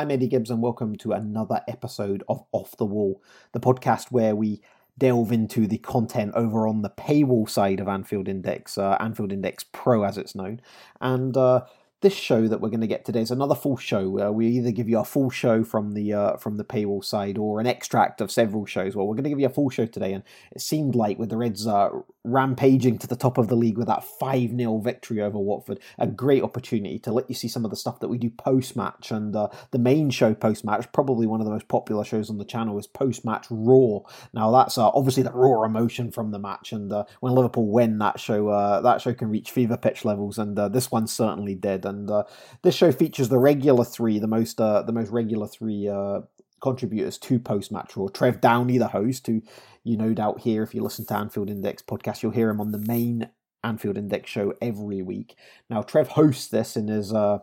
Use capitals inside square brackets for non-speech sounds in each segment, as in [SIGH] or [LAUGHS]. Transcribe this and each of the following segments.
I'm Eddie Gibbs, and welcome to another episode of Off the Wall, the podcast where we delve into the content over on the paywall side of Anfield Index, uh, Anfield Index Pro as it's known. And uh, this show that we're going to get today is another full show. Uh, we either give you a full show from the uh, from the paywall side or an extract of several shows. Well, we're going to give you a full show today, and it seemed like with the Reds uh, rampaging to the top of the league with that 5 0 victory over Watford. A great opportunity to let you see some of the stuff that we do post match. And uh, the main show post match, probably one of the most popular shows on the channel, is post match Raw. Now, that's uh, obviously the raw emotion from the match. And uh, when Liverpool win, that show uh, that show can reach fever pitch levels. And this one certainly did. And uh, this show features the regular three, the most uh, the most regular three uh, contributors to post match raw. Trev Downey, the host, who you no doubt hear if you listen to Anfield Index podcast, you'll hear him on the main Anfield Index show every week. Now, Trev hosts this in his uh,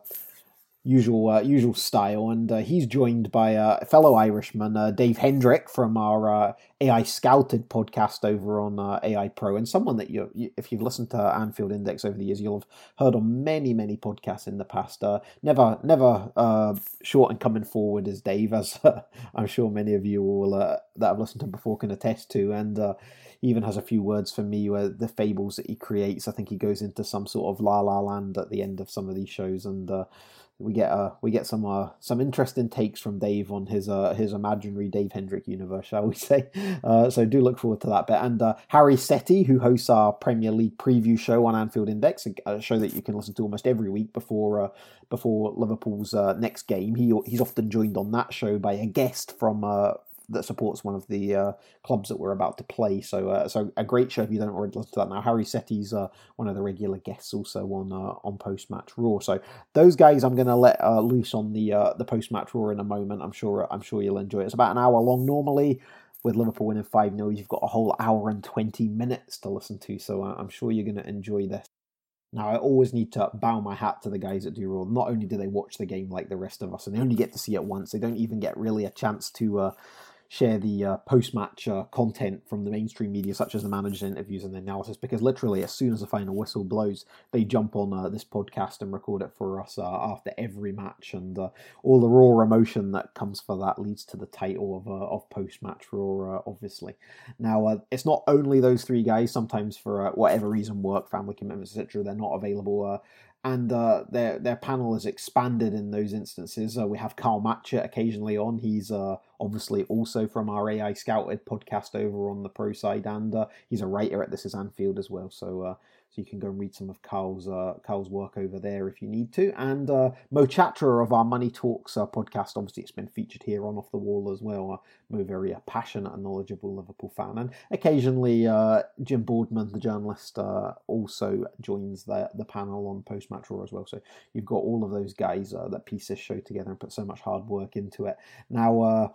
usual uh, usual style, and uh, he's joined by a fellow Irishman, uh, Dave Hendrick from our uh, AI Scouted podcast over on uh, AI Pro, and someone that you, if you've listened to Anfield Index over the years, you'll have heard on many many podcasts in the past. Never never short and coming forward as Dave, as [LAUGHS] I'm sure many of you will that have listened to before can attest to, and. He even has a few words for me where the fables that he creates. I think he goes into some sort of la la land at the end of some of these shows, and we get uh, we get some uh, some interesting takes from Dave on his uh, his imaginary Dave Hendrick universe, shall we [LAUGHS] say? Uh, so do look forward to that bit. And uh, Hari Sethi, who hosts our Premier League preview show on Anfield Index, a show that you can listen to almost every week before uh, before Liverpool's uh, next game. He he's often joined on that show by a guest from uh, that supports one of the uh, clubs that we're about to play. So, uh, so a great show if you don't already listen to that now. Hari Sethi's uh, one of the regular guests also on uh, on post match Raw. So those guys, I'm going to let uh, loose on the uh, the post match Raw in a moment. I'm sure I'm sure you'll enjoy it. It's about an hour long normally. With Liverpool winning 5 0, you've got a whole hour and 20 minutes to listen to, so I'm sure you're going to enjoy this. Now, I always need to bow my hat to the guys at Do Raw. Not only do they watch the game like the rest of us, and they only get to see it once, they don't even get really a chance to uh, share the uh, post-match uh, content from the mainstream media, such as the manager's interviews and the analysis, because literally as soon as the final whistle blows, they jump on uh, this podcast and record it for us uh, after every match, and uh, all the raw emotion that comes for that leads to the title of uh, of post-match raw, obviously. Now, it's not only those three guys. Sometimes for whatever reason, work, family commitments, etc., they're not available and uh, their their panel is expanded in those instances. Uh, we have Carl Matchett occasionally on. He's uh, obviously also from our AI Scouted podcast over on the pro side, and uh, he's a writer at This Is Anfield as well. So uh, so you can go and read some of Carl's uh, Carl's work over there if you need to. And uh, Mo Chatra of our Money Talks uh, podcast, obviously it's been featured here on Off the Wall as well. Uh, Mo very uh, passionate and knowledgeable Liverpool fan, and occasionally uh, Jim Boardman, the journalist, uh, also joins the the panel on post match as well. So you've got all of those guys that piece this show together and put so much hard work into it. Now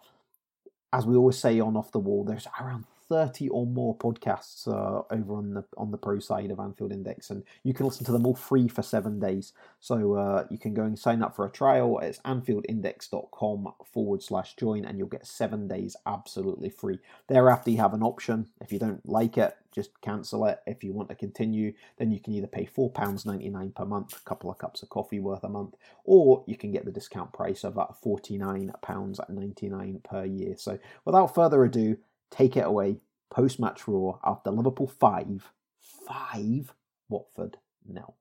as we always say on Off the Wall, there's around 30 or more podcasts uh, over on the on the pro side of Anfield Index, and you can listen to them all free for seven days. So uh, you can go and sign up for a trial. It's anfieldindex.com forward slash join, and you'll get seven days absolutely free. Thereafter, you have an option. If you don't like it, just cancel it. If you want to continue, then you can either pay £4.99 per month, a couple of cups of coffee worth a month, or you can get the discount price of at £49.99 per year. So without further ado, take it away. Post match Raw after Liverpool 5, 5, Watford nil.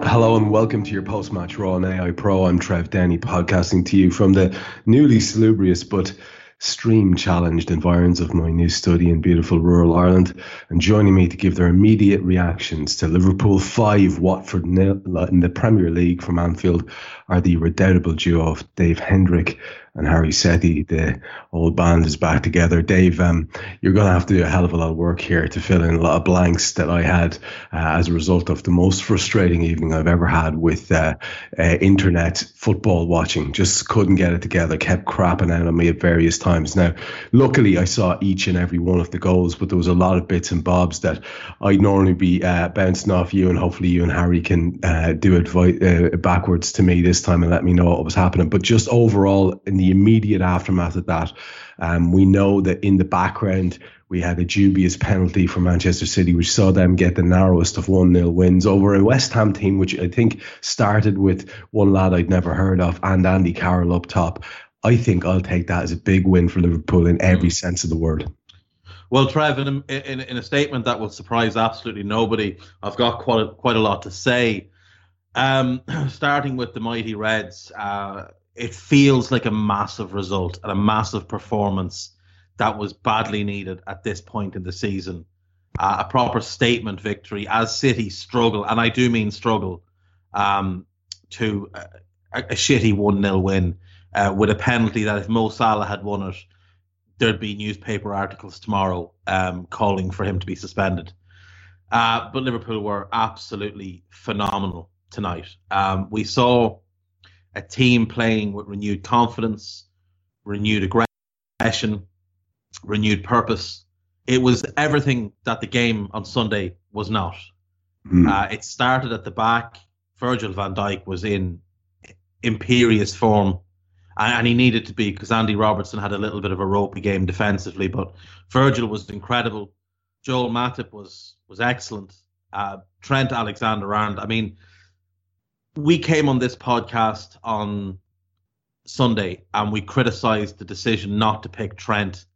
Hello and welcome to your post match Raw on AI Pro. I'm Trev Downey, podcasting to you from the newly salubrious but stream challenged environs of my new study in beautiful rural Ireland. And joining me to give their immediate reactions to Liverpool 5, Watford nil uh, in the Premier League from Anfield are the redoubtable duo of Dave Hendrick and Hari Sethi. The old band is back together. Dave, um, you're going to have to do a hell of a lot of work here to fill in a lot of blanks that I had uh, as a result of the most frustrating evening I've ever had with uh, uh, internet football watching. Just couldn't get it together. Kept crapping out on me at various times. Now, luckily, I saw each and every one of the goals, but there was a lot of bits and bobs that I'd normally be uh, bouncing off you, and hopefully you and Hari can uh, do it uh, backwards to me this time and let me know what was happening. But just overall, in the immediate aftermath of that, um, we know that in the background, we had a dubious penalty for Manchester City, which saw them get the narrowest of 1 0 wins over a West Ham team, which I think started with one lad I'd never heard of and Andy Carroll up top. I think I'll take that as a big win for Liverpool in every sense of the word. Well, Trev, in a, in, in a statement that will surprise absolutely nobody, I've got quite a, quite a lot to say. Um, [CLEARS THROAT] starting with the mighty Reds, uh, it feels like a massive result and a massive performance that was badly needed at this point in the season. Uh, a proper statement victory as City struggle, and I do mean struggle, um, to a, a shitty 1 0 win uh, with a penalty that if Mo Salah had won it, there'd be newspaper articles tomorrow um, calling for him to be suspended. Uh, but Liverpool were absolutely phenomenal tonight. Um, we saw a team playing with renewed confidence, renewed aggression, renewed purpose. It was everything that the game on Sunday was not. Mm. Uh, it started at the back. Virgil van Dijk was in imperious form and he needed to be because Andy Robertson had a little bit of a ropey game defensively, but Virgil was incredible. Joel Matip was was excellent. Uh, Trent Alexander-Arnold. I mean, we came on this podcast on Sunday and we criticised the decision not to pick Trent.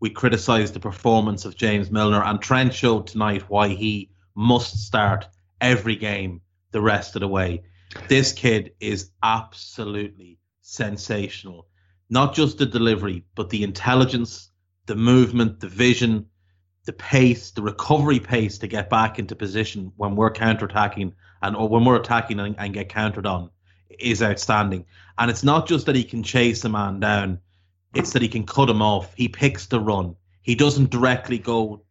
We criticised the performance of James Milner, and Trent showed tonight why he must start every game the rest of the way. This kid is absolutely sensational. Not just the delivery, but the intelligence, the movement, the vision, the pace, the recovery pace to get back into position when we're counterattacking and or when we're attacking and, and get countered on is outstanding. And it's not just that he can chase a man down, it's that he can cut him off. He picks the run. He doesn't directly go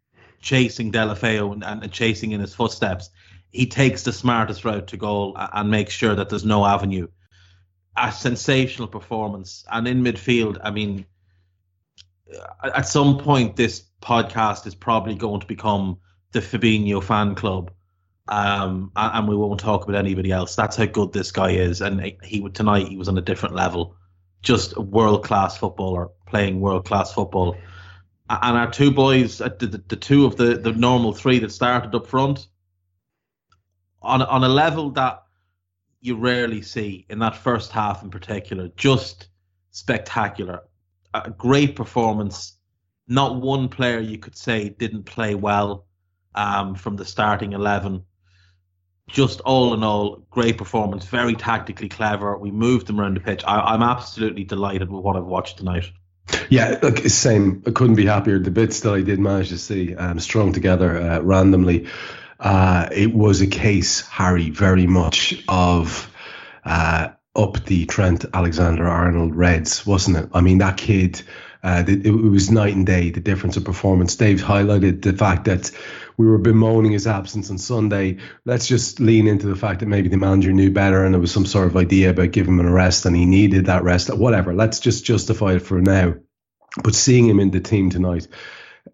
chasing and, and, and chasing in his footsteps. He takes the smartest route to goal and makes sure that there's no avenue a sensational performance. And in midfield, I mean, at some point, this podcast is probably going to become the Fabinho fan club. Um, and we won't talk about anybody else. That's how good this guy is. And he tonight he was on a different level, just a world class footballer playing world class football. And our two boys, uh, the, the, two of the, the normal three that started up front, on on a level that you rarely see in that first half in particular. Just spectacular. A great performance. Not one player you could say didn't play well um, from the starting 11. Just all in all, great performance. Very tactically clever. We moved them around the pitch. I, I'm absolutely delighted with what I've watched tonight. Yeah, look, same. I couldn't be happier. The bits that I did manage to see um, strung together uh, randomly uh, it was a case, Hari, very much of uh, up the Trent Alexander Arnold Reds, wasn't it? I mean, that kid, uh, it, was night and day, the difference of performance. Dave highlighted the fact that we were bemoaning his absence on Sunday. Let's just lean into the fact that maybe the manager knew better and there was some sort of idea about giving him a rest and he needed that rest. Whatever. Let's just justify it for now. But seeing him in the team tonight,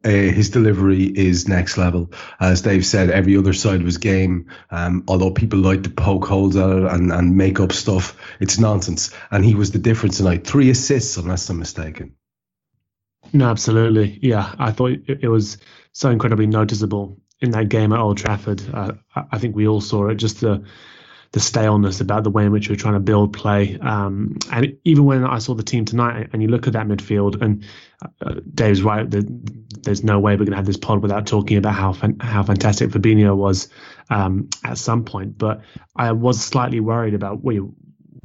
uh, his delivery is next level. As Dave said, every other side his game, um, although people like to poke holes at it and, and make up stuff, it's nonsense. And he was the difference tonight. Three assists, unless I'm mistaken. No, absolutely. Yeah, I thought it was so incredibly noticeable in that game at Old Trafford. Uh, I think we all saw it. Just the the staleness about the way in which we're trying to build play. Um, and even when I saw the team tonight, and you look at that midfield, and uh, Dave's right, the, there's no way we're going to have this pod without talking about how how fantastic Fabinho was um, at some point. But I was slightly worried about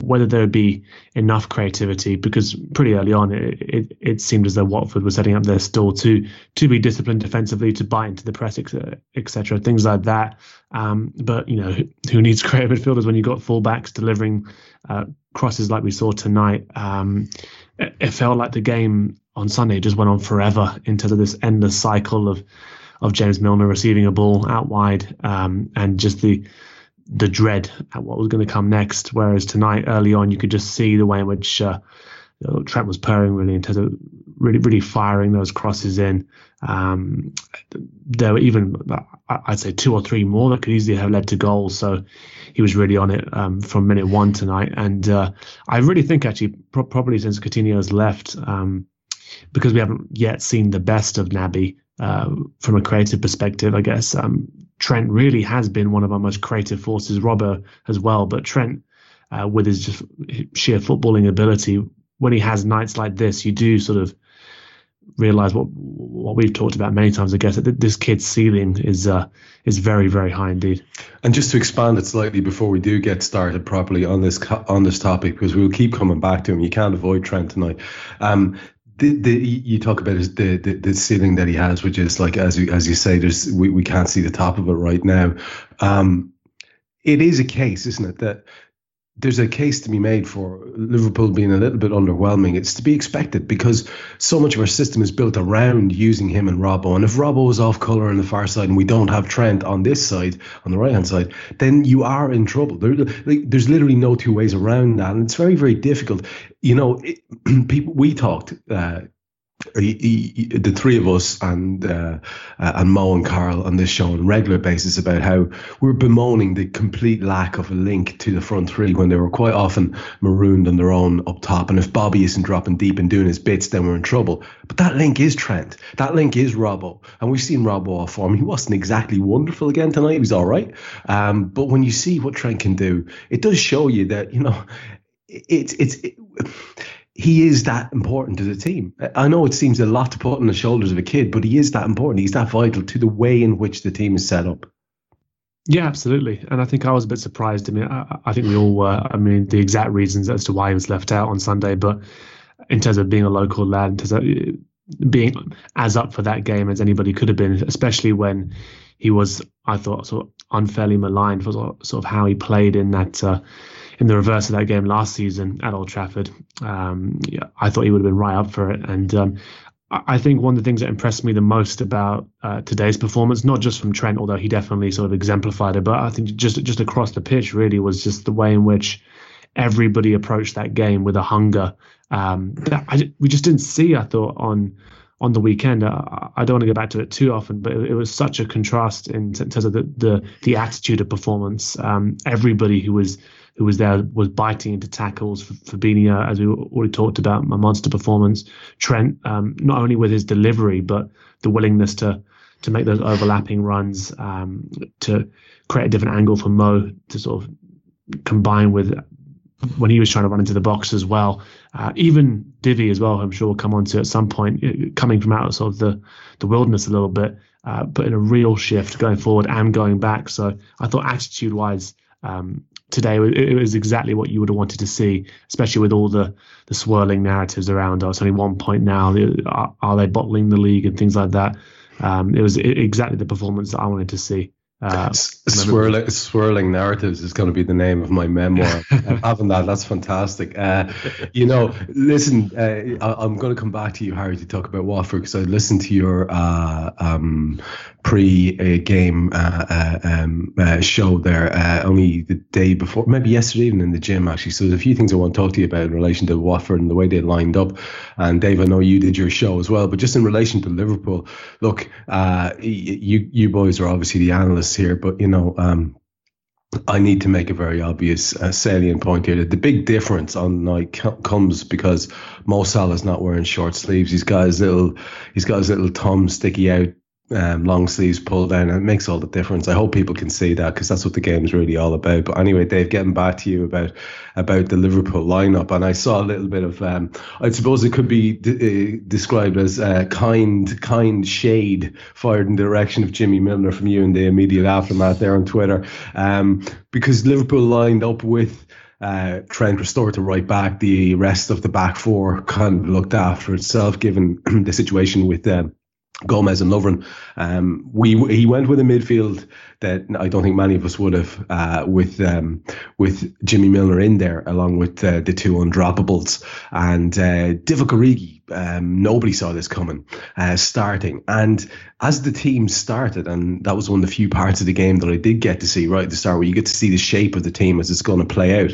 whether there would be enough creativity because pretty early on it, it, it, seemed as though Watford was setting up their stall to to be disciplined defensively, to bite into the press, etc. Things like that. Um, but you know who, who, needs [LAUGHS] creative midfielders when you've got fullbacks delivering uh, crosses like we saw tonight. Um, it, it felt like the game on Sunday just went on forever into this endless cycle of of James Milner receiving a ball out wide um, and just the the dread at what was going to come next. Whereas tonight, early on, you could just see the way in which uh, Trent was purring really in terms of really, really firing those crosses in. Um, there were even, I'd say, two or three more that could easily have led to goals. So he was really on it um, from minute one tonight. And uh, I really think, actually, pro- probably since Coutinho has left, um, because we haven't yet seen the best of Naby uh, from a creative perspective, I guess. Um, Trent really has been one of our most creative forces, Robbo as well. But Trent, uh, with his just sheer footballing ability, when he has nights like this, you do sort of realize what what we've talked about many times. I guess that this kid's ceiling is uh, is very very high indeed. And just to expand it slightly before we do get started properly on this on this topic, because we'll keep coming back to him. You can't avoid Trent tonight. Um, the, the, you talk about the, the the ceiling that he has, which is like as you as you say, there's we, we can't see the top of it right now. Um, it is a case, isn't it, that there's a case to be made for Liverpool being a little bit underwhelming. It's to be expected because so much of our system is built around using him and Robbo. And if Robbo is off colour on the far side and we don't have Trent on this side, on the right hand side, then you are in trouble. There, like, there's literally no two ways around that. And it's very, very difficult. You know, it, [CLEARS THROAT] people, we talked uh, he, he, the three of us and uh, uh, and Mo and Carl on this show on a regular basis about how we're bemoaning the complete lack of a link to the front three when they were quite often marooned on their own up top. And if Bobby isn't dropping deep and doing his bits, then we're in trouble. But that link is Trent. That link is Robbo. And we've seen Robbo off form. He wasn't exactly wonderful again tonight. He was all right. Um, but when you see what Trent can do, it does show you that, you know, it's, it's, it, he is that important to the team. I know it seems a lot to put on the shoulders of a kid, but he is that important. He's that vital to the way in which the team is set up. Yeah, absolutely. And I think I was a bit surprised. I mean, I, I think we all were. I mean, the exact reasons as to why he was left out on Sunday, but in terms of being a local lad, in terms of uh, being as up for that game as anybody could have been, especially when he was, I thought, sort of unfairly maligned for sort of how he played in that. Uh, in the reverse of that game last season at Old Trafford. Um, yeah, I thought he would have been right up for it. And um, I think one of the things that impressed me the most about uh, today's performance, not just from Trent, although he definitely sort of exemplified it, but I think just just across the pitch really was just the way in which everybody approached that game with a hunger um, that I, we just didn't see. I thought on on the weekend. I, I, don't want to go back to it too often, but it, it was such a contrast in, in, terms of the the, the attitude of performance. Um, everybody who was who was there was biting into tackles. For Fabinho, as we already talked about, a monster performance. Trent, um, not only with his delivery, but the willingness to to make those overlapping runs, um, to create a different angle for Mo to sort of combine with when he was trying to run into the box as well. Uh, even Divi as well, I'm sure we'll come on to at some point, uh, coming from out of sort of the, the wilderness a little bit, uh, but in a real shift going forward and going back. So I thought attitude wise, um, today it was exactly what you would have wanted to see, especially with all the, the swirling narratives around. Oh, it's only one point now. Are, are they bottling the league and things like that? Um, it was exactly the performance that I wanted to see. Uh, swirling, swirling narratives is going to be the name of my memoir. [LAUGHS] Having that, that's fantastic. Uh, you know, listen, uh, I, am going to come back to you, Hari, to talk about Watford because I listened to your uh, um, pre-game uh, uh, um, show there only the day before, maybe yesterday, even in the gym actually. So there's a few things I want to talk to you about in relation to Watford and the way they lined up. And Dave, I know you did your show as well, but just in relation to Liverpool, look, you you boys are obviously the analysts here, but you know, um, I need to make a very obvious uh, salient point here that the big difference on night comes because Mo Salah's not wearing short sleeves. He's got his little, he's got his little thumb sticky out um, long sleeves pulled down, it makes all the difference. I hope people can see that because that's what the game is really all about. But anyway, Dave, getting back to you about about the Liverpool lineup, and I saw a little bit of, um, I suppose it could be uh, described as uh, kind kind shade fired in the direction of Jimmy Milner from you in the immediate aftermath there on Twitter, um, because Liverpool lined up with. Uh, Trent restored to right back. The rest of the back four kind of looked after itself, given [CLEARS THROAT] the situation with them. Um, Gomez and Lovren. Um, we he went with a midfield that I don't think many of us would have uh, with um, with Jimmy Milner in there, along with uh, the two undroppables and uh, Divock Origi. Um, nobody saw this coming, uh, starting. And as the team started, and that was one of the few parts of the game that I did get to see right at the start, where you get to see the shape of the team as it's going to play out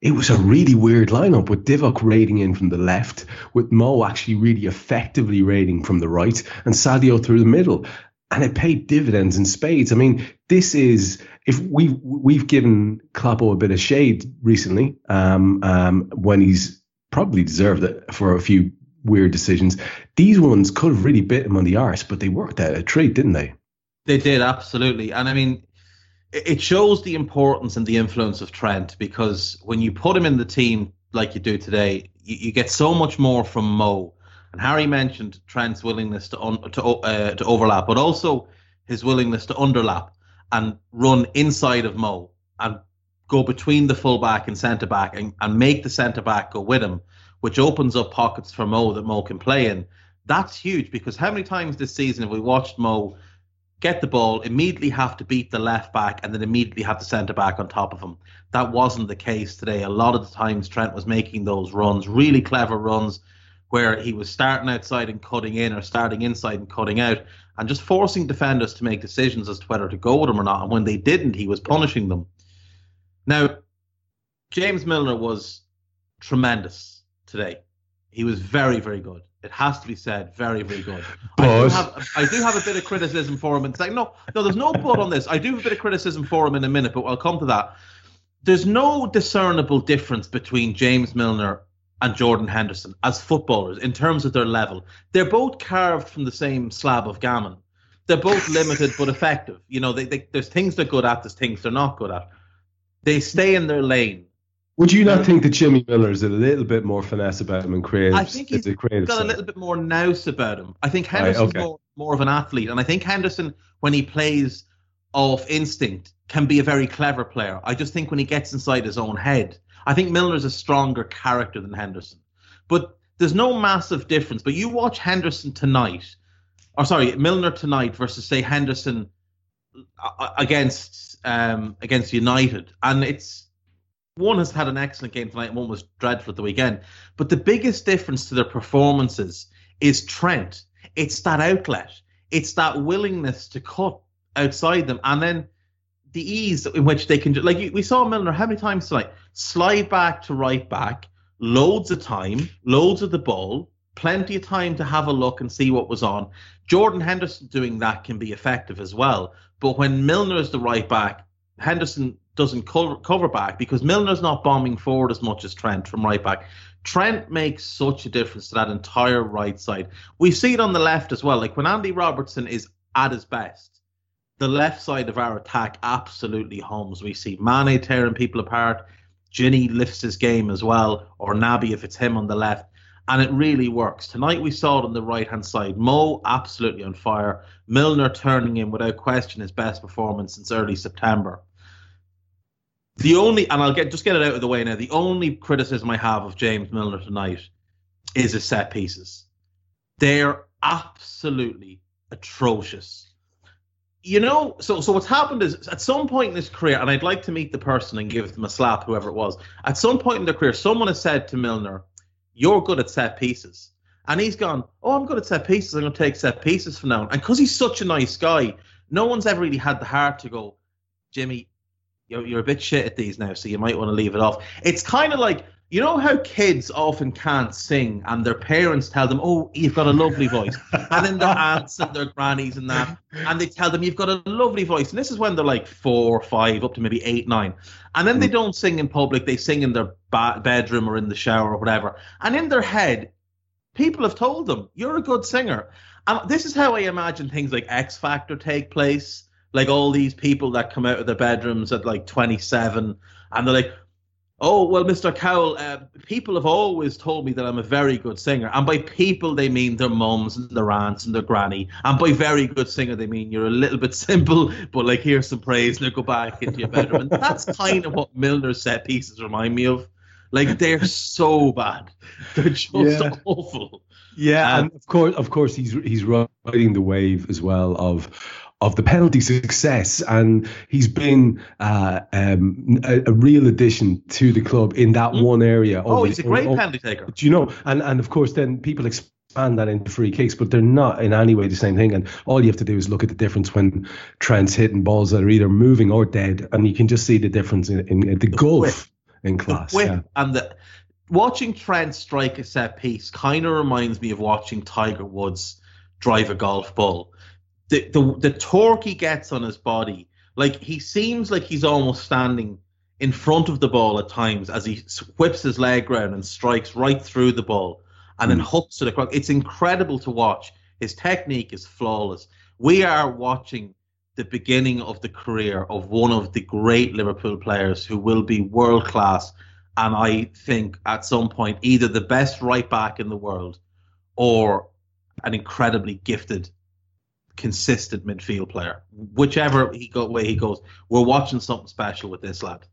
it was a really weird lineup with Divock raiding in from the left, with Mo actually really effectively raiding from the right, and Sadio through the middle. And it paid dividends in spades. I mean, this is if we've we've given Kloppo a bit of shade recently, um, um, when he's probably deserved it for a few weird decisions. These ones could have really bit him on the arse, but they worked out a treat, didn't they? They did absolutely, and I mean, it shows the importance and the influence of Trent because when you put him in the team like you do today, you, you get so much more from Mo. And Hari mentioned Trent's willingness to un, to uh, to overlap, but also his willingness to underlap and run inside of Mo and go between the fullback and centre back and, and make the centre back go with him, which opens up pockets for Mo that Mo can play in. That's huge because how many times this season have we watched Mo get the ball, immediately have to beat the left back, and then immediately have the centre back on top of him. That wasn't the case today. A lot of the times Trent was making those runs, really clever runs, where he was starting outside and cutting in, or starting inside and cutting out, and just forcing defenders to make decisions as to whether to go with him or not. And when they didn't, he was punishing them. Now, James Milner was tremendous today. He was very, very good it has to be said, very, very good. I do, have, I do have a bit of criticism for him. And say, no, no, there's no but on this. I do have a bit of criticism for him in a minute, but I'll come to that. There's no discernible difference between James Milner and Jordan Henderson as footballers in terms of their level. They're both carved from the same slab of gammon. They're both [LAUGHS] limited but effective. You know, they, they, there's things they're good at, there's things they're not good at. They stay in their lane would you not think that Jimmy Milner is a little bit more finesse about him and creative? I think he's got side. a little bit more nous about him. I think Henderson's right, okay. more, more of an athlete, and I think Henderson, when he plays off instinct, can be a very clever player. I just think when he gets inside his own head, I think Milner's a stronger character than Henderson. But there's no massive difference. But you watch Henderson tonight, or sorry, Milner tonight versus say Henderson against um, against United, and it's one has had an excellent game tonight and one was dreadful at the weekend. But the biggest difference to their performances is Trent. It's that outlet. It's that willingness to cut outside them, and then the ease in which they can. Like we saw Milner how many times tonight slide back to right back, loads of time, loads of the ball, plenty of time to have a look and see what was on. Jordan Henderson doing that can be effective as well. But when Milner is the right back, Henderson doesn't cover, cover back because Milner's not bombing forward as much as Trent from right back. Trent makes such a difference to that entire right side. We see it on the left as well. Like when Andy Robertson is at his best, the left side of our attack absolutely hums. We see Mane tearing people apart. Gini lifts his game as well, or Naby if it's him on the left. And it really works. Tonight we saw it on the right hand side. Mo absolutely on fire. Milner turning in without question his best performance since early September. The only, and I'll get just get it out of the way now. The only criticism I have of James Milner tonight is his set pieces. They're absolutely atrocious. You know, so so what's happened is at some point in his career, and I'd like to meet the person and give them a slap, whoever it was. At some point in their career, someone has said to Milner, "You're good at set pieces," and he's gone, "Oh, I'm good at set pieces. I'm going to take set pieces from now." And because he's such a nice guy, no one's ever really had the heart to go, Jimmy, you're, you're a bit shit at these now, so you might want to leave it off. It's kind of like you know how kids often can't sing and their parents tell them, Oh, you've got a lovely voice. and then their aunts and their grannies and that, and they tell them, You've got a lovely voice. And this is when they're like four, five, up to maybe eight, nine. And then they mm. don't sing in public, they sing in their ba- bedroom or in the shower or whatever. And in their head, people have told them, You're a good singer. And this is how I imagine things like X Factor take place like all these people that come out of their bedrooms at like 27 and they're like oh well mr cowell uh, people have always told me that i'm a very good singer and by people they mean their mums and their aunts and their granny and by very good singer they mean you're a little bit [LAUGHS] simple but like here's some praise now go back into your bedroom. And that's kind of what milner's set pieces remind me of. Like they're so bad. They're just yeah. awful. Yeah, um, and of course, of course, he's he's riding the wave as well of of the penalty success, and he's been uh, um, a, a, real addition to the club in that mm. one area. Oh, he's a great over, penalty taker. Do you know? And and of course, then people expand that into free kicks, but they're not in any way the same thing. And all you have to do is look at the difference when Trent's hitting balls that are either moving or dead, and you can just see the difference in, in, in the, the gulf whip. in class. The yeah. and the watching Trent strike a set piece kind of reminds me of watching Tiger Woods drive a golf ball the, the the torque he gets on his body, like he seems like he's almost standing in front of the ball at times as he whips his leg around and strikes right through the ball and then hmm. hooks it across. It's incredible to watch. His technique is flawless. We are watching the beginning of the career of one of the great Liverpool players who will be world class. And I think at some point, either the best right back in the world or an incredibly gifted consistent midfield player. Whichever he go way he goes, we're watching something special with this lad.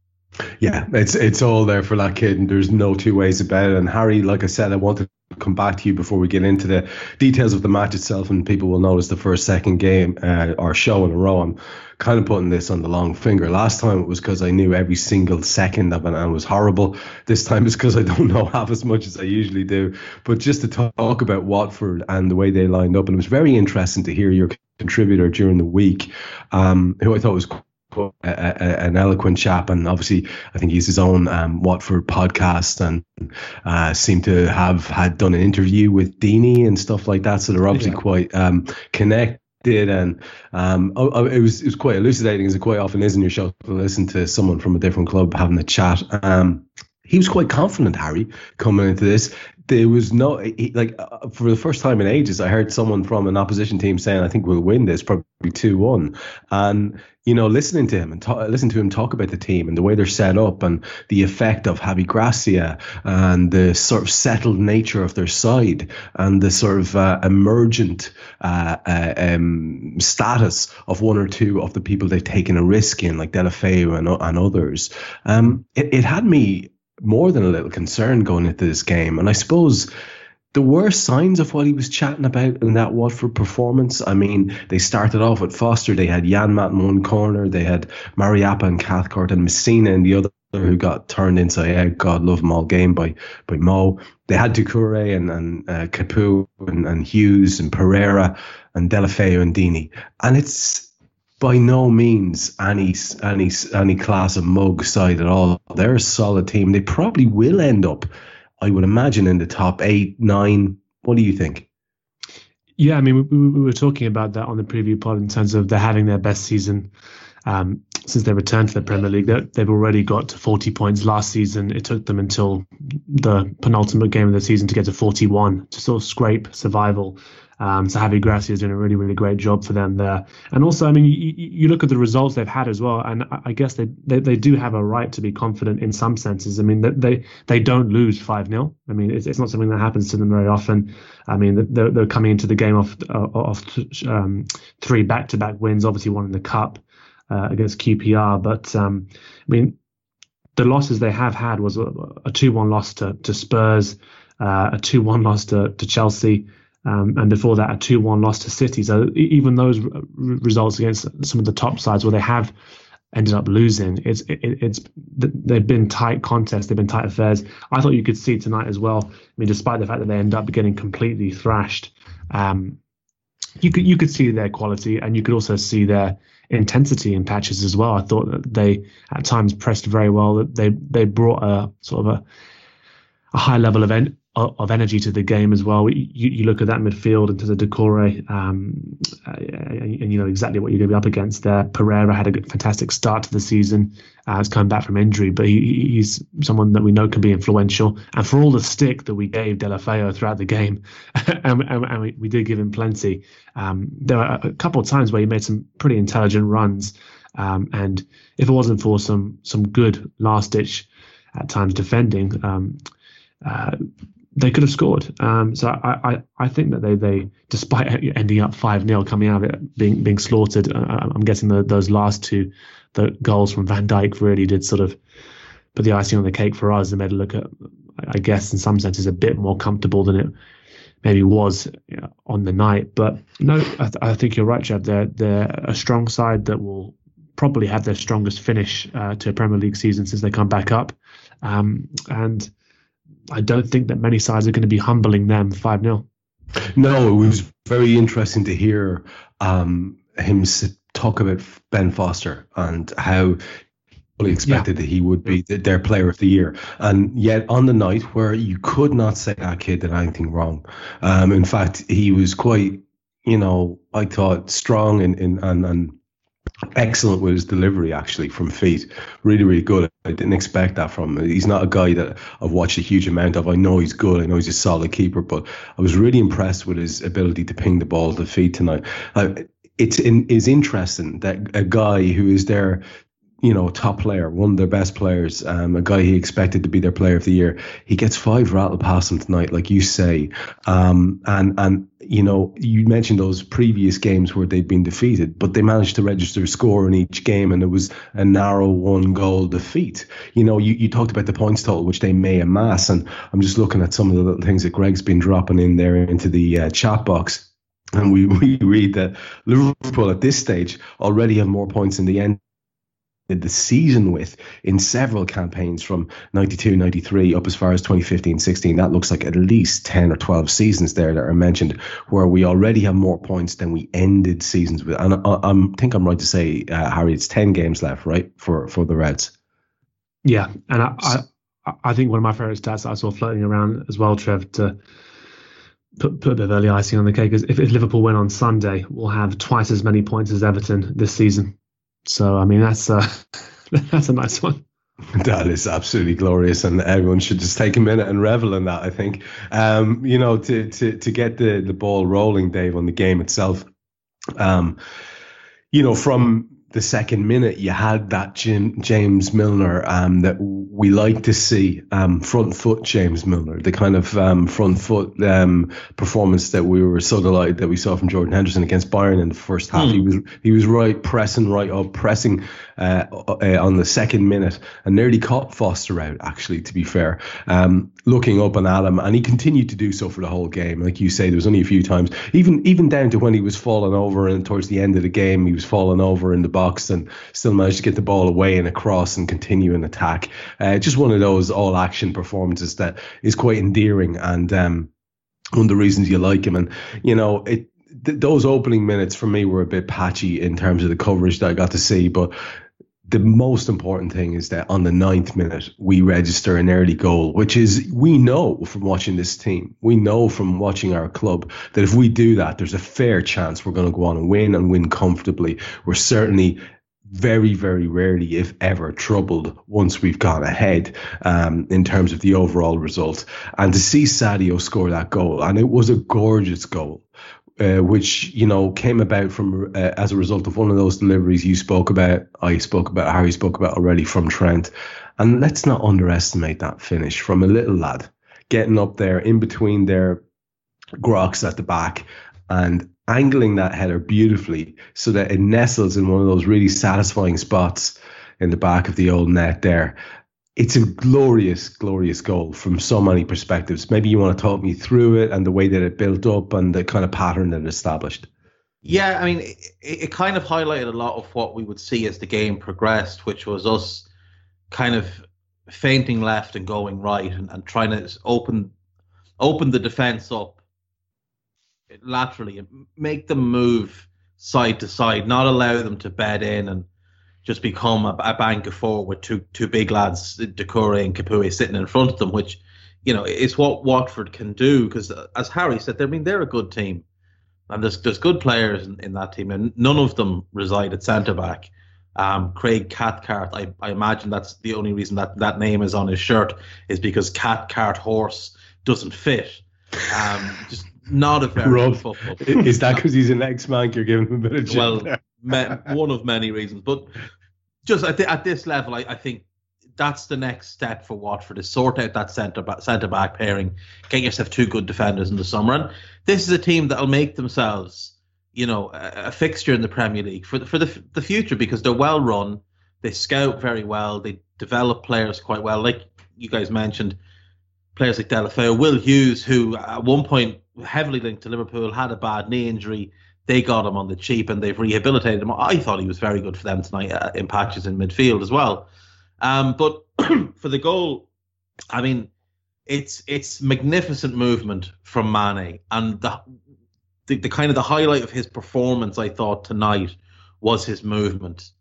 Yeah, it's it's all there for that kid, and there's no two ways about it. And Hari, like I said, I wanted to come back to you before we get into the details of the match itself, and people will notice the first second game uh, or show in a row. I'm kind of putting this on the long finger. Last time it was because I knew every single second of it and was horrible. This time it's because I don't know half as much as I usually do. But just to talk about Watford and the way they lined up, and it was very interesting to hear your contributor during the week, um, who I thought was a, a, an eloquent chap, and obviously I think he's his own um, Watford podcast, and uh, seemed to have had done an interview with Deeney and stuff like that. So they're obviously yeah. quite um, connected. And um, oh, oh, it was it was quite elucidating, as it quite often is in your show, to listen to someone from a different club having a chat. Um, he was quite confident, Harry, coming into this there was no he, like uh, for the first time in ages i heard someone from an opposition team saying i think we'll win this probably 2-1 and you know listening to him and talk, listen to him talk about the team and the way they're set up and the effect of javi gracia and the sort of settled nature of their side and the sort of uh, emergent uh, uh, um, status of one or two of the people they've taken a risk in like Deulofeu and, and others um, it, it had me more than a little concerned going into this game. And I suppose there were signs of what he was chatting about in that Watford performance. I mean, they started off with Foster. They had Janmaat in one corner. They had Mariappa and Cathcart and Masina in the other who got turned inside out. God love them all game by by Mo. They had Doucouré and, and uh, Capoue and, and Hughes and Pereyra and Deulofeu and Deeney, And it's by no means any any any class of mug side at all. They're a solid team. They probably will end up, I would imagine, in the top eight, nine. What do you think? Yeah, I mean, we, we were talking about that on the preview pod in terms of they're having their best season um, since they returned to the Premier League. They've already got to 40 points last season. It took them until the penultimate game of the season to get to 41 to sort of scrape survival. Um, so Javi Gracia is doing a really, really great job for them there. And also, I mean, you, you look at the results they've had as well, and I guess they, they, they do have a right to be confident in some senses. I mean, they they don't lose 5 0. I mean, it's, it's not something that happens to them very often. I mean, they're, they're coming into the game off, off um, three back to back wins, obviously one in the Cup uh, against QPR. But, um, I mean, the losses they have had was a 2 1 loss to, to Spurs, uh, a 2 1 loss to, to Chelsea. Um, and before that, a 2 1 loss to City. So even those results against some of the top sides where they have ended up losing, it's it, it's they've been tight contests, they've been tight affairs. I thought you could see tonight as well. I mean, despite the fact that they end up getting completely thrashed, um, you could you could see their quality, and you could also see their intensity in patches as well. I thought that they at times pressed very well. That they they brought a sort of a a high level of of energy to the game as well. You, you look at that midfield into the Doucouré, um, and, and, you know exactly what you're going to be up against there. Pereyra had a fantastic start to the season. Uh, has come back from injury, but he, he's someone that we know can be influential. And for all the stick that we gave Deulofeu throughout the game, [LAUGHS] and, and, and we, we, did give him plenty, um, there were a couple of times where he made some pretty intelligent runs. Um, and if it wasn't for some some good last ditch at times defending, um, uh, they could have scored. Um, so I, I, I, think that they, they, despite [LAUGHS] ending up five 0 coming out of it being being slaughtered, uh, I'm guessing the, those last two, the goals from Van Dijk really did sort of put the icing on the cake for us and made it look, at, I guess, in some senses, a bit more comfortable than it maybe was know, on the night. But no, I, th- I think you're right, Chad. They're they're a strong side that will probably have their strongest finish uh, to a Premier League season since they come back up, um, and I don't think that many sides are going to be humbling them five 0 No, it was very interesting to hear um, him talk about Ben Foster and how fully expected yeah. that he would be their player of the year. And yet on the night where you could not say that kid did anything wrong. Um, in fact, he was quite, you know, I thought strong and, and, and, and excellent with his delivery actually from feet. Really, really good. I didn't expect that from him. He's not a guy that I've watched a huge amount of. I know he's good. I know he's a solid keeper, but I was really impressed with his ability to ping the ball to feet tonight. Uh, it's in, is interesting that a guy who is there you know, top player, one of their best players, um, a guy he expected to be their player of the year. He gets five rattle past him tonight, like you say. Um, and and you know, you mentioned those previous games where they'd been defeated, but they managed to register a score in each game, and it was a narrow one goal defeat. You know, you, you talked about the points total, which they may amass, and I'm just looking at some of the little things that Greg's been dropping in there into the uh, chat box. And we, [LAUGHS] we read that Liverpool at this stage already have more points in the end the season with in several campaigns from 92 93 up as far as 2015 16 that looks like at least 10 or 12 seasons there that are mentioned where we already have more points than we ended seasons with. And i, I think i'm right to say uh, Hari it's 10 games left right for for the reds? Yeah and I, I i think one of my favorite stats i saw floating around as well trev to put, put a bit of early icing on the cake is if, if liverpool win on sunday we'll have twice as many points as everton this season so I mean that's uh, [LAUGHS] that's a nice one. That is absolutely glorious, and everyone should just take a minute and revel in that. I think, um, you know, to to to get the the ball rolling, Dave, on the game itself. Um, you know, from the second minute, you had that Jim, James Milner um, that we like to see um, front foot James Milner, the kind of um, front foot um, performance that we were so delighted that we saw from Jordan Henderson against Bayern in the first half. Mm. He was he was right pressing right up, pressing uh, uh, on the second minute, and nearly caught Foster out. Actually, to be fair, um, looking up and at him, and he continued to do so for the whole game. Like you say, there was only a few times, even even down to when he was falling over, and towards the end of the game, he was falling over in the box and still managed to get the ball away and across and continue an attack. Uh, just one of those all action performances that is quite endearing and um, one of the reasons you like him. And, you know, it, those opening minutes for me were a bit patchy in terms of the coverage that I got to see, but the most important thing is that on the ninth minute we register an early goal, which is we know from watching this team, we know from watching our club that if we do that, there's a fair chance we're going to go on and win and win comfortably. We're certainly very, very rarely, if ever, troubled once we've gone ahead um, in terms of the overall result. And to see Sadio score that goal, and it was a gorgeous goal. Uh, which you know came about from uh, as a result of one of those deliveries you spoke about. I spoke about Hari spoke about already from Trent, and let's not underestimate that finish from a little lad getting up there in between their grocks at the back and angling that header beautifully so that it nestles in one of those really satisfying spots in the back of the old net there it's a glorious, glorious goal from so many perspectives. Maybe you want to talk me through it and the way that it built up and the kind of pattern that it established. Yeah, I mean, it, it kind of highlighted a lot of what we would see as the game progressed, which was us kind of fainting left and going right and, and trying to open open the defense up laterally and make them move side to side, not allow them to bed in and just become a, a bank of four with two two big lads, Doucouré and Capoue, sitting in front of them, which you know it's what Watford can do. Because uh, as Harry said, I mean they're a good team, and there's there's good players in, in that team, and none of them reside at centre back. Um, Craig Cathcart, I, I imagine that's the only reason that that name is on his shirt is because Cathcart horse doesn't fit. Um, just not a very Rob, football. Is that because he's an ex-man? You're giving him a bit of well, one of many reasons, but just at, the, at this level, I, I, think that's the next step for Watford is sort out that centre back, centre back pairing, get yourself two good defenders in the summer, and this is a team that'll make themselves, you know, a, a fixture in the Premier League for the, for the the future because they're well run, they scout very well, they develop players quite well, like you guys mentioned, players like Deulofeu, Will Hughes, who at one point heavily linked to Liverpool, had a bad knee injury. They got him on the cheap and they've rehabilitated him. I thought he was very good for them tonight uh, in patches in midfield as well. Um, but [CLEARS THROAT] for the goal, I mean, it's it's magnificent movement from Mane, and the, the the kind of the highlight of his performance, I thought tonight, was his movement.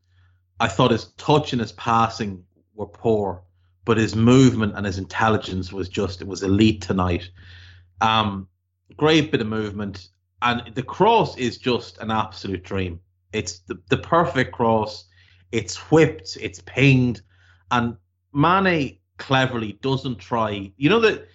I thought his touch and his passing were poor, but his movement and his intelligence was just it was elite tonight. Um, great bit of movement, and the cross is just an absolute dream. It's the, the perfect cross. It's whipped, it's pinged, and Mane cleverly doesn't try. You know that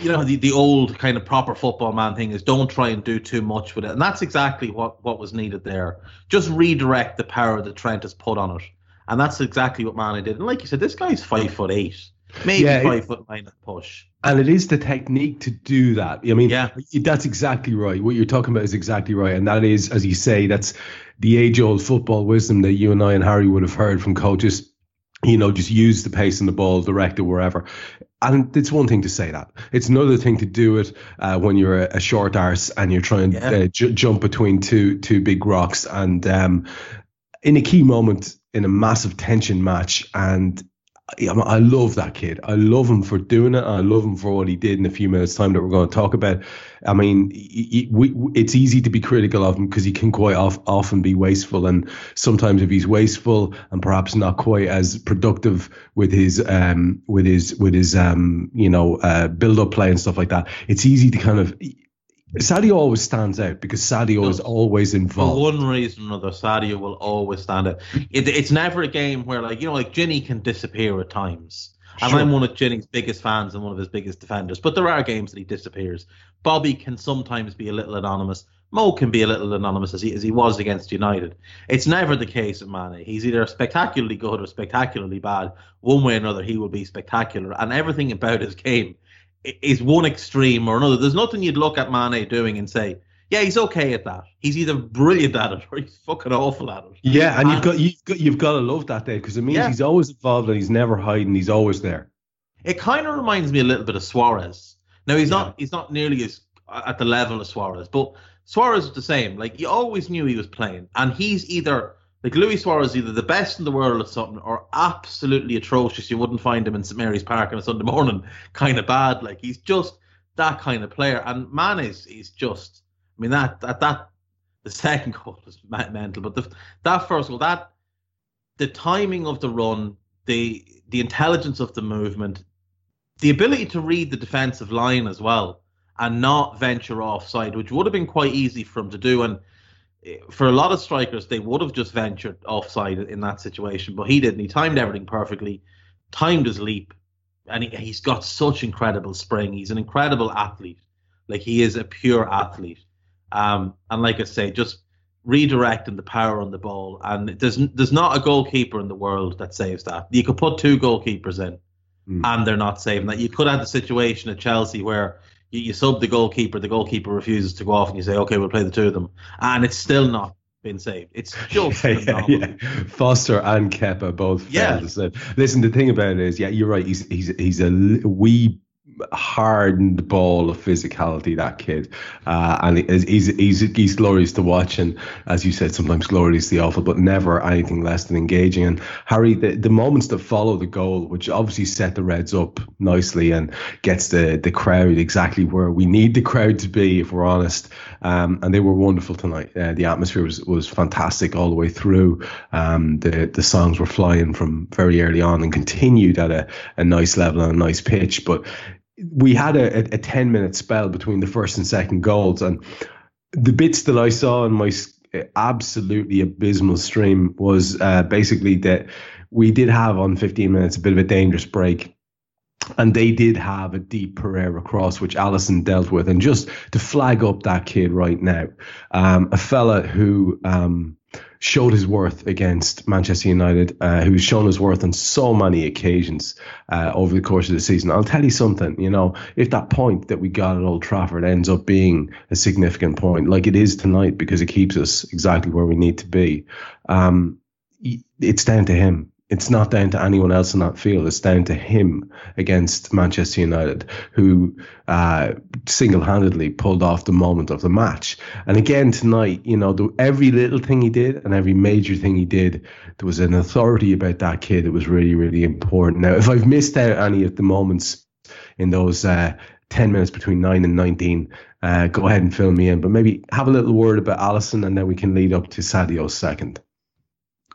you know the, the old kind of proper football man thing is don't try and do too much with it, and that's exactly what what was needed there. Just redirect the power that Trent has put on it, and that's exactly what Mane did. And like you said, this guy's five foot eight, maybe yeah, five it, foot nine at push. And it is the technique to do that. I mean, yeah. that's exactly right. What you're talking about is exactly right, and that is, as you say, that's the age-old football wisdom that you and I and Hari would have heard from coaches you know, just use the pace and the ball, direct it wherever. And it's one thing to say that. It's another thing to do it uh, when you're a, a, short arse and you're trying to yeah. uh, j- jump between two two big rocks. And um, in a key moment in a massive tension match, and I love that kid. I love him for doing it. I love him for what he did in a few minutes' time that we're going to talk about. I mean, it's easy to be critical of him because he can quite often be wasteful. And sometimes, if he's wasteful and perhaps not quite as productive with his um, with his with his um, you know uh, build up play and stuff like that, it's easy to kind of Sadio always stands out because Sadio is always involved. For one reason or another, Sadio will always stand out. It, it's never a game where, like, you know, like Gini can disappear at times. And sure. I'm one of Gini's biggest fans and one of his biggest defenders. But there are games that he disappears. Bobby can sometimes be a little anonymous. Mo can be a little anonymous as he, as he was against United. It's never the case of Mane. He's either spectacularly good or spectacularly bad. One way or another, he will be spectacular. And everything about his game is one extreme or another. There's nothing you'd look at Mane doing and say, yeah, he's okay at that. He's either brilliant at it [LAUGHS] or he's fucking awful at it. Yeah, and, and you've got you've got you've got to love that day because it means yeah. he's always involved and he's never hiding. He's always there. It kind of reminds me a little bit of Suarez. Now he's yeah. not he's not nearly as at the level of Suarez, but Suarez is the same. Like you always knew he was playing, and he's either like Luis Suarez either the best in the world at something or absolutely atrocious. You wouldn't find him in St Mary's Park on a Sunday morning, [LAUGHS] kind of bad. Like he's just that kind of player. And man is he's just. I mean that that that the second goal was mental, but the that first goal, that the timing of the run, the the intelligence of the movement, the ability to read the defensive line as well, and not venture offside, which would have been quite easy for him to do. And for a lot of strikers, they would have just ventured offside in that situation, but he didn't. He timed everything perfectly, timed his leap, and he, he's got such incredible spring. He's an incredible athlete. Like he is a pure athlete. Um, and like I say, just redirecting the power on the ball. And there's there's not a goalkeeper in the world that saves that. You could put two goalkeepers in, mm. and they're not saving that. You could have the situation at Chelsea where you, you sub the goalkeeper, the goalkeeper refuses to go off, and you say, okay, we'll play the two of them, and it's still not been saved. It's [LAUGHS] just yeah, yeah, yeah, Foster and Kepa both. Yeah. Listen, the thing about it is, yeah, you're right. He's he's he's a wee hardened ball of physicality that kid. Uh, and he's, he's he's glorious to watch. And as you said sometimes gloriously awful but never anything less than engaging. And Hari the, the moments that follow the goal which obviously set the Reds up nicely and gets the the crowd exactly where we need the crowd to be if we're honest. Um, and they were wonderful tonight. Uh, the atmosphere was, was fantastic all the way through. Um, the the songs were flying from very early on and continued at a, a nice level and a nice pitch. But we had a, a 10 minute spell between the first and second goals and the bits that i saw in my absolutely abysmal stream was uh, basically that we did have on 15 minutes a bit of a dangerous break and they did have a deep Pereyra cross, which Alisson dealt with. And just to flag up that kid right now, um, a fella who um, showed his worth against Manchester United, uh, who's shown his worth on so many occasions uh, over the course of the season. I'll tell you something, you know, if that point that we got at Old Trafford ends up being a significant point, like it is tonight, because it keeps us exactly where we need to be, um, it's down to him. It's not down to anyone else in that field. It's down to him against Manchester United, who uh, single-handedly pulled off the moment of the match. And again tonight, you know, the, every little thing he did and every major thing he did, there was an authority about that kid that was really, really important. Now, if I've missed out any of the moments in those uh, 10 minutes between 9 and 19, uh, go ahead and fill me in. But maybe have a little word about Alisson, and then we can lead up to Sadio's second.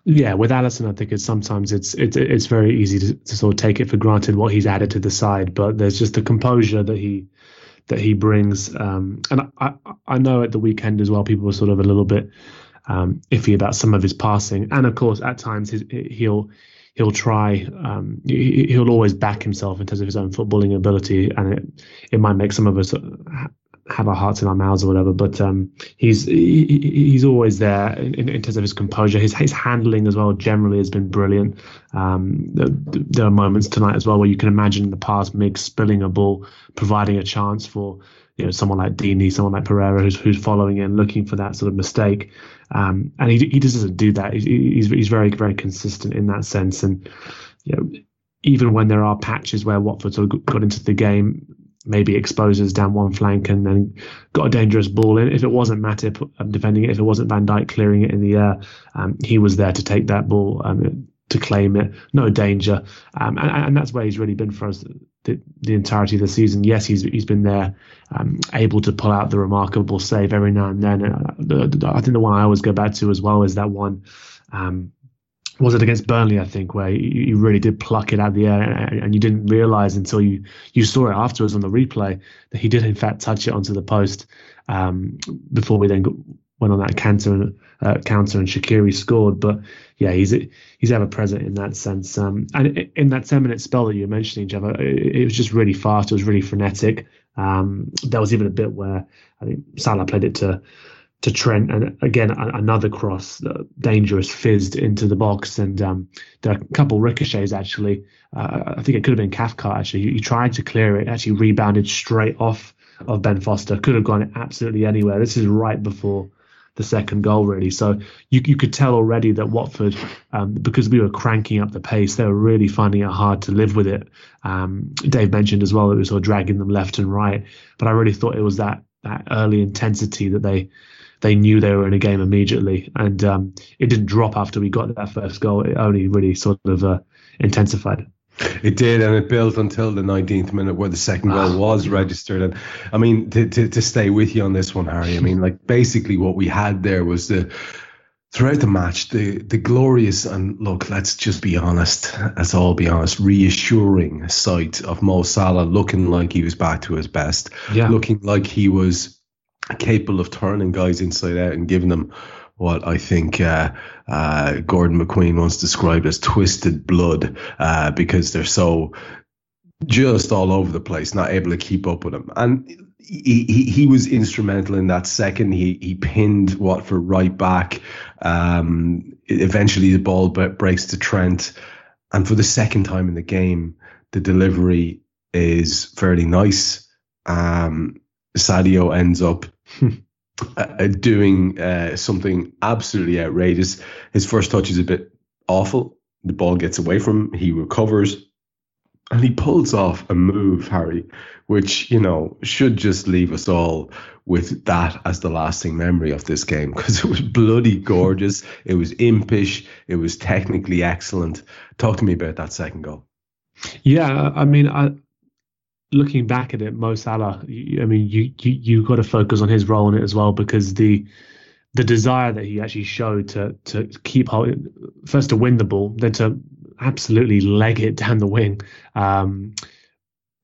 Yeah, with Alisson, I think it's sometimes it's it's it's very easy to, to sort of take it for granted what he's added to the side, but there's just the composure that he that he brings. Um, and I, I know at the weekend as well, people were sort of a little bit um, iffy about some of his passing, and of course at times his, he'll he'll try um, he, will always back himself in terms of his own footballing ability, and it it might make some of us have our hearts in our mouths or whatever. But um, he's he, he's always there in, in, terms of his composure. His his handling as well generally has been brilliant. Um, there are moments tonight as well where you can imagine in the past Mig spilling a ball, providing a chance for you know someone like Deeney, someone like Pereyra who's who's following in, looking for that sort of mistake. Um, and he he just doesn't do that. He's he's very very consistent in that sense. And you know even when there are patches where Watford sort of got into the game, maybe exposes down one flank and then got a dangerous ball in. If it wasn't Matip um, defending it, if it wasn't Van Dijk clearing it in the air, um, he was there to take that ball um, to claim it. No danger, um, and, and, that's where he's really been for us the, the entirety of the season. Yes, he's he's been there, um, able to pull out the remarkable save every now and then. Uh, the, the, I think the one I always go back to as well is that one. Um, was it against Burnley? I think where you, really did pluck it out of the air, and, you didn't realise until you you saw it afterwards on the replay that he did in fact touch it onto the post um, before we then went on that counter and uh, counter and Shaqiri scored. But yeah, he's he's ever present in that sense. Um, and in that ten minute spell that you were mentioning, Jeff, it, it was just really fast. It was really frenetic. Um, there was even a bit where I think Salah played it to to Trent, and again another cross, uh, dangerous, fizzed into the box, and um, there are a couple ricochets actually. Uh, I think it could have been Cathcart actually. He, he, tried to clear it, actually rebounded straight off of Ben Foster. Could have gone absolutely anywhere. This is right before the second goal, really. So you you could tell already that Watford, um, because we were cranking up the pace, they were really finding it hard to live with it. Um, Dave mentioned as well that we were sort of dragging them left and right, but I really thought it was that that early intensity that they they knew they were in a game immediately, and um, it didn't drop after we got that first goal. It only really sort of uh, intensified. It did, and it built until the 19th minute where the second goal ah. was registered. And I mean, to, to, to stay with you on this one, Hari, I mean, like basically what we had there was the throughout the match, the the glorious and look, let's just be honest, let's all be honest, reassuring sight of Mo Salah looking like he was back to his best, yeah. looking like he was capable of turning guys inside out and giving them what I think uh, uh, Gordon McQueen once described as twisted blood uh, because they're so just all over the place, not able to keep up with him. And he, he, he was instrumental in that second. He he pinned Watford right back. Um, eventually, the ball breaks to Trent, and for the second time in the game, the delivery is fairly nice. Um, Sadio ends up uh, doing uh, something absolutely outrageous. His first touch is a bit awful. The ball gets away from him. He recovers. And he pulls off a move, Hari, which, you know, should just leave us all with that as the lasting memory of this game because it was bloody gorgeous. it was impish. It was technically excellent. Talk to me about that second goal. Yeah, I mean, I, looking back at it, Mo Salah, I mean, you you you got to focus on his role in it as well because the the desire that he actually showed to to keep holding, first to win the ball, then to absolutely leg it down the wing, um,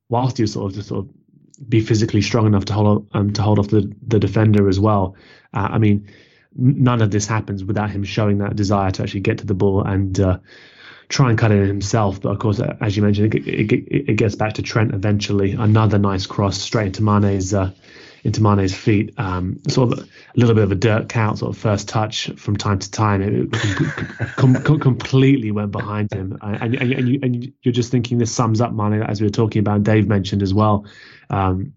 whilst you sort of just sort of be physically strong enough to hold um, to hold off the the defender as well. Uh, I mean, none of this happens without him showing that desire to actually get to the ball and. Uh, try and cut it in himself. But of course, as you mentioned, it, it, it gets back to Trent eventually. Another nice cross straight into Mane's uh, into Mane's feet. Um, sort of a little bit of a dirt count, sort of first touch from time to time. It com- com- completely went behind him, and, and, and, you, and you're just thinking this sums up Mane as we were talking about. Dave mentioned as well. Um,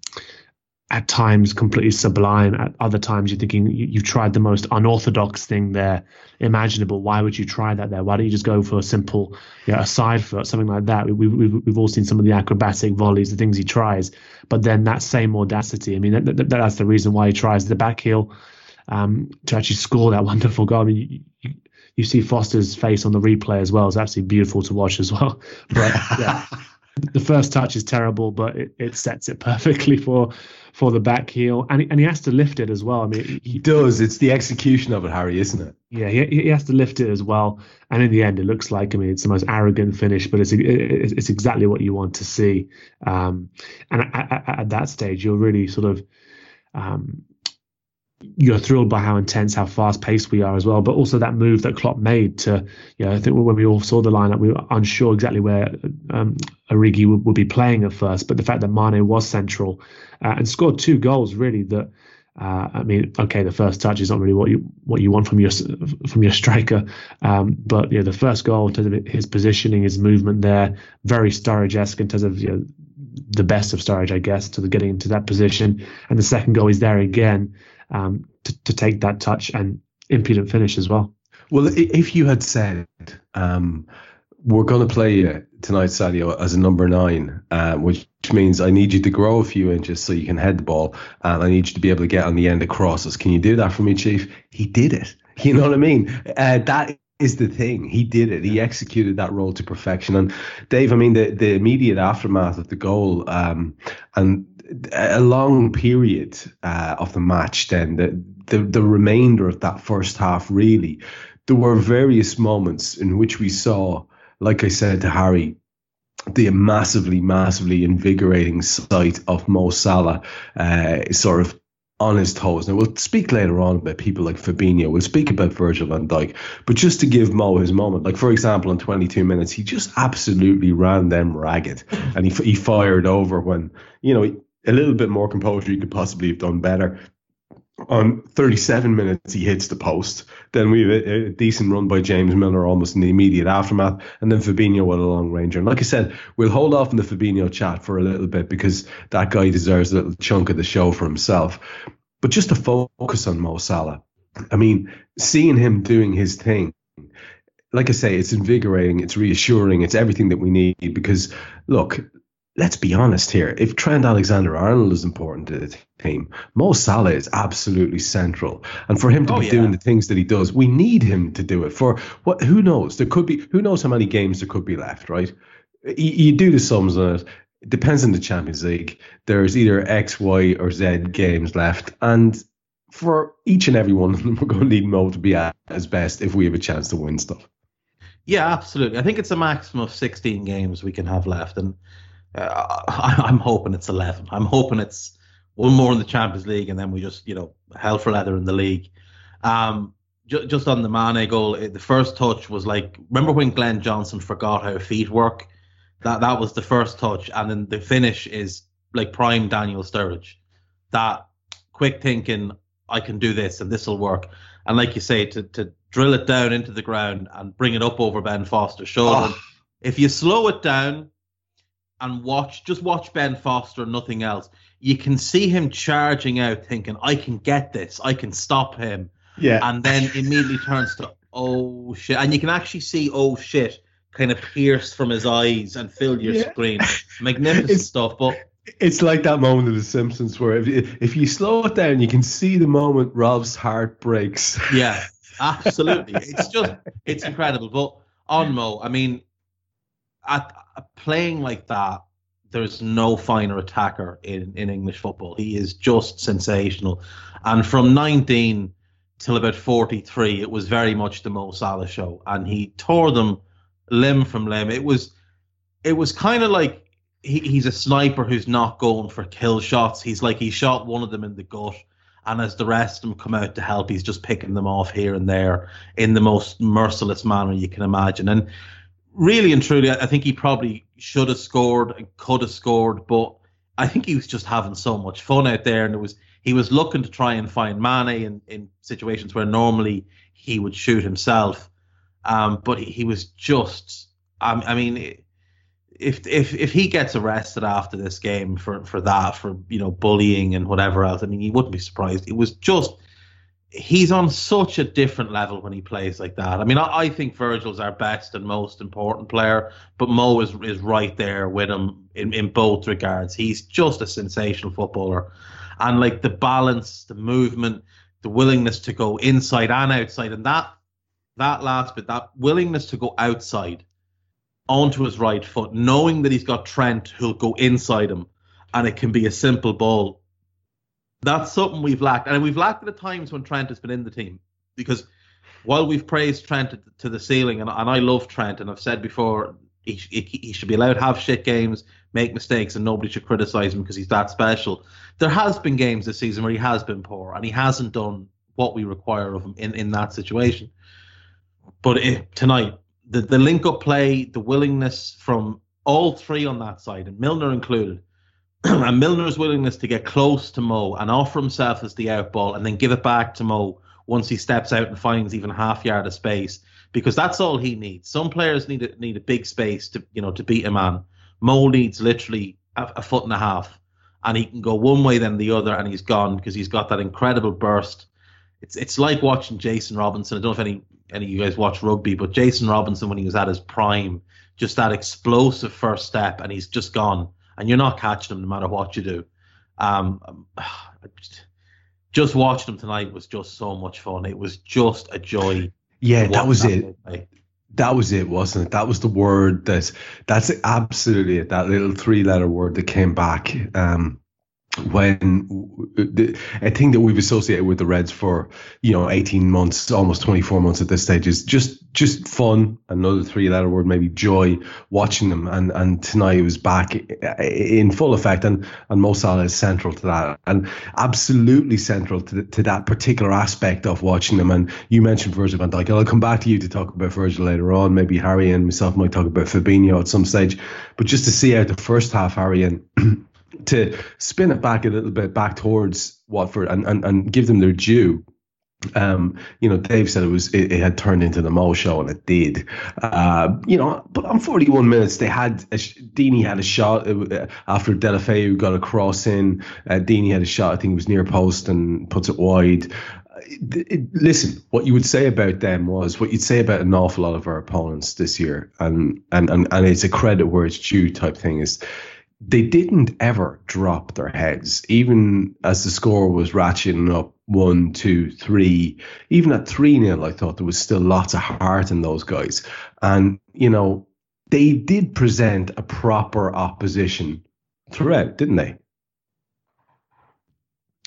at times completely sublime. At other times, you're thinking you, have tried the most unorthodox thing there imaginable. Why would you try that there? Why don't you just go for a simple, you know, a side foot, something like that? We, have we've, we've all seen some of the acrobatic volleys, the things he tries, but then that same audacity. I mean, that, that, that's the reason why he tries the back heel um, to actually score that [LAUGHS] wonderful goal. I mean, you, you, you see Foster's face on the replay as well. It's absolutely beautiful to watch as well. [LAUGHS] But yeah. [LAUGHS] the first touch is terrible, but it, it sets it perfectly for for the back heel, and and he has to lift it as well. I mean, he, he does. It's the execution of it, Hari, isn't it? Yeah, he, he has to lift it as well, and in the end, it looks like I mean, it's the most arrogant finish, but it's it's, it's exactly what you want to see. Um, and at, at, at, that stage, you're really sort of um, you're thrilled by how intense, how fast paced we are as well, but also that move that Klopp made to, you know, I think when we all saw the lineup, we were unsure exactly where um, Origi would, would, be playing at first, but the fact that Mane was central uh, and scored two goals really that. Uh, I mean, okay, the first touch is not really what you what you want from your from your striker, um, but you know the first goal in terms of his positioning, his movement there, very Sturridge-esque in terms of you know, the best of Sturridge, I guess, to the getting into that position, and the second goal is there again um, to, to take that touch and impudent finish as well. Well, if you had said, um, we're going to play you tonight, Sadio, as a number nine, uh, which means I need you to grow a few inches so you can head the ball, and I need you to be able to get on the end of crosses. Can you do that for me, Chief? He did it. [LAUGHS] You know what I mean? Uh, that is the thing. He did it. He executed that role to perfection. And Dave, I mean, the, the immediate aftermath of the goal um, and a long period uh, of the match, then the, the the remainder of that first half, really, there were various moments in which we saw, like I said to Hari, the massively, massively invigorating sight of Mo Salah, uh, sort of on his toes. Now we'll speak later on about people like Fabinho. We'll speak about Virgil van Dijk, but just to give Mo his moment, like for example, in 22 minutes, he just absolutely ran them ragged, and he he fired over when you know a little bit more composure, you could possibly have done better. On 37 minutes, he hits the post. Then we have a, a, decent run by James Milner almost in the immediate aftermath. And then Fabinho with a long ranger. And like I said, we'll hold off on the Fabinho chat for a little bit because that guy deserves a little chunk of the show for himself. But just to focus on Mo Salah, I mean, seeing him doing his thing, like I say, it's invigorating, it's reassuring, it's everything that we need because, look, let's be honest here. If Trent Alexander Arnold is important to the team, Mo Salah is absolutely central. And for him to oh, be yeah. doing the things that he does, we need him to do it. For what? Who knows? There could be. Who knows how many games there could be left? Right? You, you do the sums on it. It depends on the Champions League. There's either X, Y, or Z games left, and for each and every one of them, [LAUGHS] we're going to need Mo to be at his best if we have a chance to win stuff. Yeah, absolutely. I think it's a maximum of 16 games we can have left, and uh, I, am hoping it's 11. I'm hoping it's one more in the Champions League, and then we just, you know, hell for leather in the league. Um, ju- just on the Mane goal, the first touch was like, remember when Glenn Johnson forgot how feet work? That that was the first touch, and then the finish is like prime Daniel Sturridge. That quick thinking, I can do this, and this will work. And like you say, to to drill it down into the ground and bring it up over Ben Foster's shoulder. Oh. If you slow it down, and watch, just watch Ben Foster, nothing else. You can see him charging out, thinking, "I can get this. I can stop him." Yeah. And then [LAUGHS] immediately turns to, "Oh shit!" And you can actually see, "Oh shit," kind of pierced from his eyes and fill your yeah. screen. [LAUGHS] Magnificent it's, stuff, but. It's like that moment of The Simpsons where if you, if you slow it down, you can see the moment Rob's heart breaks. Yeah, absolutely. [LAUGHS] it's just, it's incredible. But on Mo, I mean, at, uh, playing like that, there's no finer attacker in, in English football. He is just sensational. And from 19 till about 43, it was very much the Mo Salah show, and he tore them limb from limb. It was it was kind of like he, he's a sniper who's not going for kill shots. He's like he shot one of them in the gut, and as the rest of them come out to help, he's just picking them off here and there in the most merciless manner you can imagine. And really and truly, I think he probably should have scored and could have scored, but I think he was just having so much fun out there, and it was he was looking to try and find Mane in, in situations where normally he would shoot himself, um, but he, he was just, I, I mean, if if if he gets arrested after this game for for that for you know bullying and whatever else, I mean, you wouldn't be surprised. It was just he's on such a different level when he plays like that. I mean, I, I, think Virgil's our best and most important player, but Mo is is right there with him in, in both regards. He's just a sensational footballer. And like the balance, the movement, the willingness to go inside and outside, and that that last bit, that willingness to go outside onto his right foot, knowing that he's got Trent who'll go inside him and it can be a simple ball that's something we've lacked, and we've lacked at the times when Trent has been in the team. Because while we've praised Trent to the ceiling, and, and I love Trent, and I've said before he, he, he should be allowed to have shit games, make mistakes, and nobody should criticize him because he's that special. There has been games this season where he has been poor, and he hasn't done what we require of him in, in that situation. But it, tonight, the, the link up play, the willingness from all three on that side, and Milner included, [CLEARS THROAT] and Milner's willingness to get close to Mo and offer himself as the out ball and then give it back to Mo once he steps out and finds even half yard of space because that's all he needs. Some players need a, need a big space to you know to beat a man. Mo needs literally a, a foot and a half, and he can go one way then the other, and he's gone because he's got that incredible burst. It's it's like watching Jason Robinson. I don't know if any any of you guys watch rugby, but Jason Robinson when he was at his prime, just that explosive first step, and he's just gone and you're not catching them no matter what you do. Um, [SIGHS] just watching them tonight was just so much fun. It was just a joy. Yeah, that was that it. That was it, wasn't it? That was the word that that's absolutely it. That little three letter word that came back. Um, when the, a thing that we've associated with the Reds for you know 18 months, almost 24 months at this stage is just just fun. Another three-letter word, maybe joy, watching them. And and tonight it was back in full effect, and and Mo Salah is central to that, and absolutely central to to that particular aspect of watching them. And you mentioned Virgil van Dijk. I'll come back to you to talk about Virgil later on. Maybe Hari and myself might talk about Fabinho at some stage, but just to see out the first half, Hari and. [CLEARS THROAT] to spin it back a little bit back towards Watford and, and, and give them their due. Um, you know, Dave said it was it, it, had turned into the Mo show, and it did. Uh, you know, but on 41 minutes, they had a, Deeney had a shot uh, after Deulofeu got a cross in. Uh, Deeney had a shot, I think it was near post, and puts it wide. It, it, listen, what you would say about them was what you'd say about an awful lot of our opponents this year, and and and, and it's a credit where it's due type thing. Is they didn't ever drop their heads, even as the score was ratcheting up one, two, three. Even at 3 nil, I thought there was still lots of heart in those guys. And, you know, they did present a proper opposition throughout, didn't they?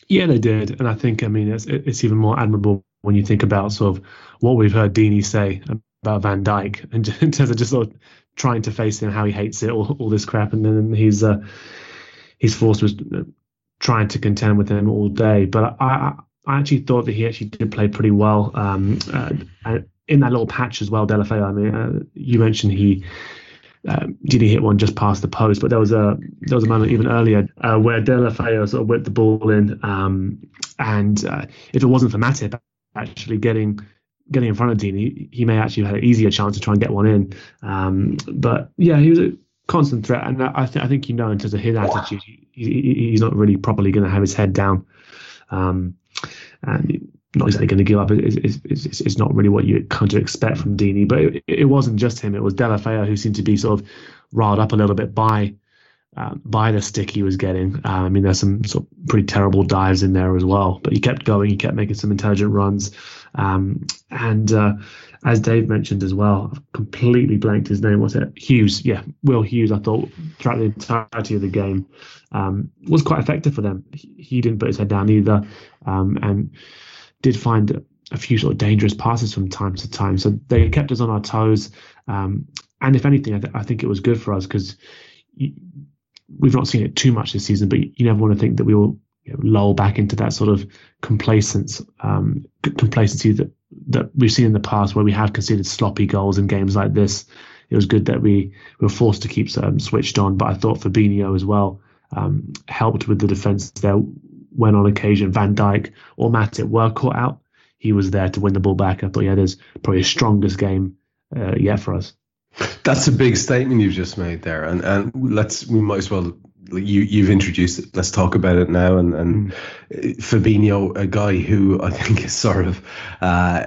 Yeah, they did. And I think, I mean, it's, it's even more admirable when you think about sort of what we've heard Deeney say about Van Dijk and in terms of just sort of trying to face him, how he hates it, all, all this crap, and then he's uh, he's forced was uh, trying to contend with him all day. But I, I actually thought that he actually did play pretty well um, uh, in that little patch as well. Deulofeu. I mean, uh, you mentioned he. Um, did he hit one just past the post? But there was a there was a moment even earlier uh, where Deulofeu sort of whipped the ball in, um, and uh, if it wasn't for Matip actually getting getting in front of Dean, he, he may actually have had an easier chance to try and get one in. Um, but yeah, he was a constant threat, and I, th- I think you know in terms of his attitude, he, he, he's not really properly going to have his head down, um, and not exactly going to give up. It's, it's, it's, not really what you kind of expect from Deeney, but it, it wasn't just him; it was Deulofeu who seemed to be sort of riled up a little bit by uh, by the stick he was getting. Uh, I mean, there's some sort of pretty terrible dives in there as well, but he kept going. He kept making some intelligent runs. Um, and uh, as Dave mentioned as well, I've completely blanked his name. Was it Hughes? Yeah, Will Hughes. I thought throughout the entirety of the game um, was quite effective for them. He, he, didn't put his head down either, um, and did find a few sort of dangerous passes from time to time. So they kept us on our toes. Um, and if anything, I, th- I, think it was good for us because we've not seen it too much this season, but you never want to think that we will you know, lull back into that sort of complacence, um, complacency that that we've seen in the past, where we have conceded sloppy goals in games like this. It was good that we were forced to keep um, switched on, but I thought Fabinho as well um, helped with the defence there when on occasion Van Dijk or Matip were caught out. He was there to win the ball back. I thought he had his probably his strongest game uh, yet for us. That's a big statement you've just made there, and and let's we might as well you you've introduced it. Let's talk about it now. And and mm. Fabinho, a guy who I think is sort of uh,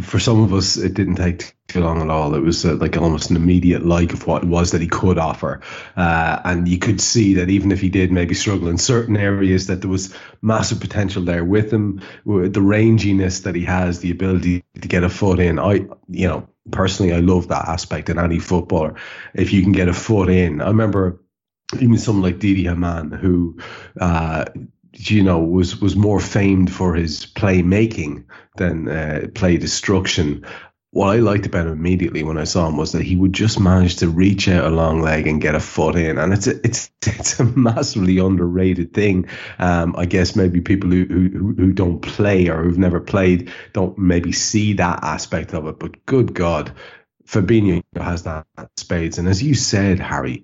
for some of us, it didn't take too long at all. It was uh, like almost an immediate like of what it was that he could offer, uh, and you could see that even if he did maybe struggle in certain areas, that there was massive potential there with him, with the ranginess that he has, the ability to get a foot in. I, you know, personally, I love that aspect in any footballer. If you can get a foot in, I remember even someone like Didi Hamann, who uh, you know was was more famed for his playmaking than uh, play destruction. What I liked about him immediately when I saw him was that he would just manage to reach out a long leg and get a foot in, and it's a, it's [LAUGHS] it's a massively underrated thing. Um, I guess maybe people who, who who don't play or who've never played don't maybe see that aspect of it. But good God, Fabinho has that spades, and as you said, Hari,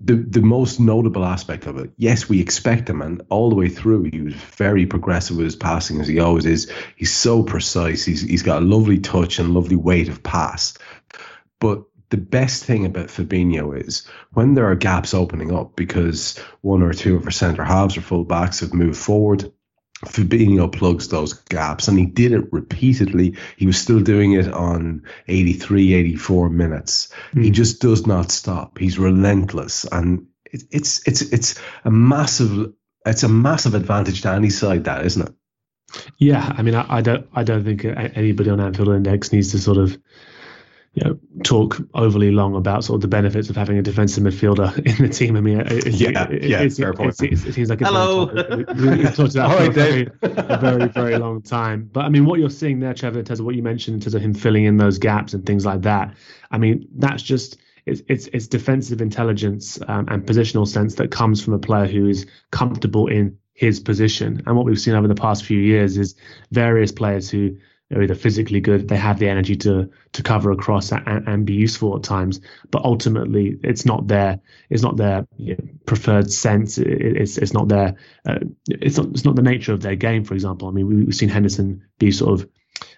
the the most notable aspect of it, yes, we expect him, and all the way through, he was very progressive with his passing, as he always is. He's so precise. He's he's got a lovely touch and lovely weight of pass. But the best thing about Fabinho is when there are gaps opening up because one or two of our centre halves or full backs have moved forward Fabinho plugs those gaps and he did it repeatedly. He was still doing it on 83, 84 minutes. Mm. He hmm. just does not stop. He's relentless and it, it's it's it's a massive it's a massive advantage to any side that isn't it? Yeah, I mean, I, I don't I don't think anybody on Anfield Index needs to sort of you know, talk overly long about sort of the benefits of having a defensive midfielder [LAUGHS] in the team. I mean, it, yeah, it, yeah, it, fair point. It, seems like it's hello. We've talked about [LAUGHS] for a very, a very, very long time. But I mean, what you're seeing there, Trevor, in terms of what you mentioned, in terms of him filling in those gaps and things like that. I mean, that's just it's it's, it's defensive intelligence um, and positional sense that comes from a player who is comfortable in his position. And what we've seen over the past few years is various players who they're either physically good, they have the energy to to cover across and, and be useful at times, but ultimately it's not their it's not their you know, preferred sense. It, it's it's not their uh, it's not it's not the nature of their game. For example, I mean we've seen Henderson be sort of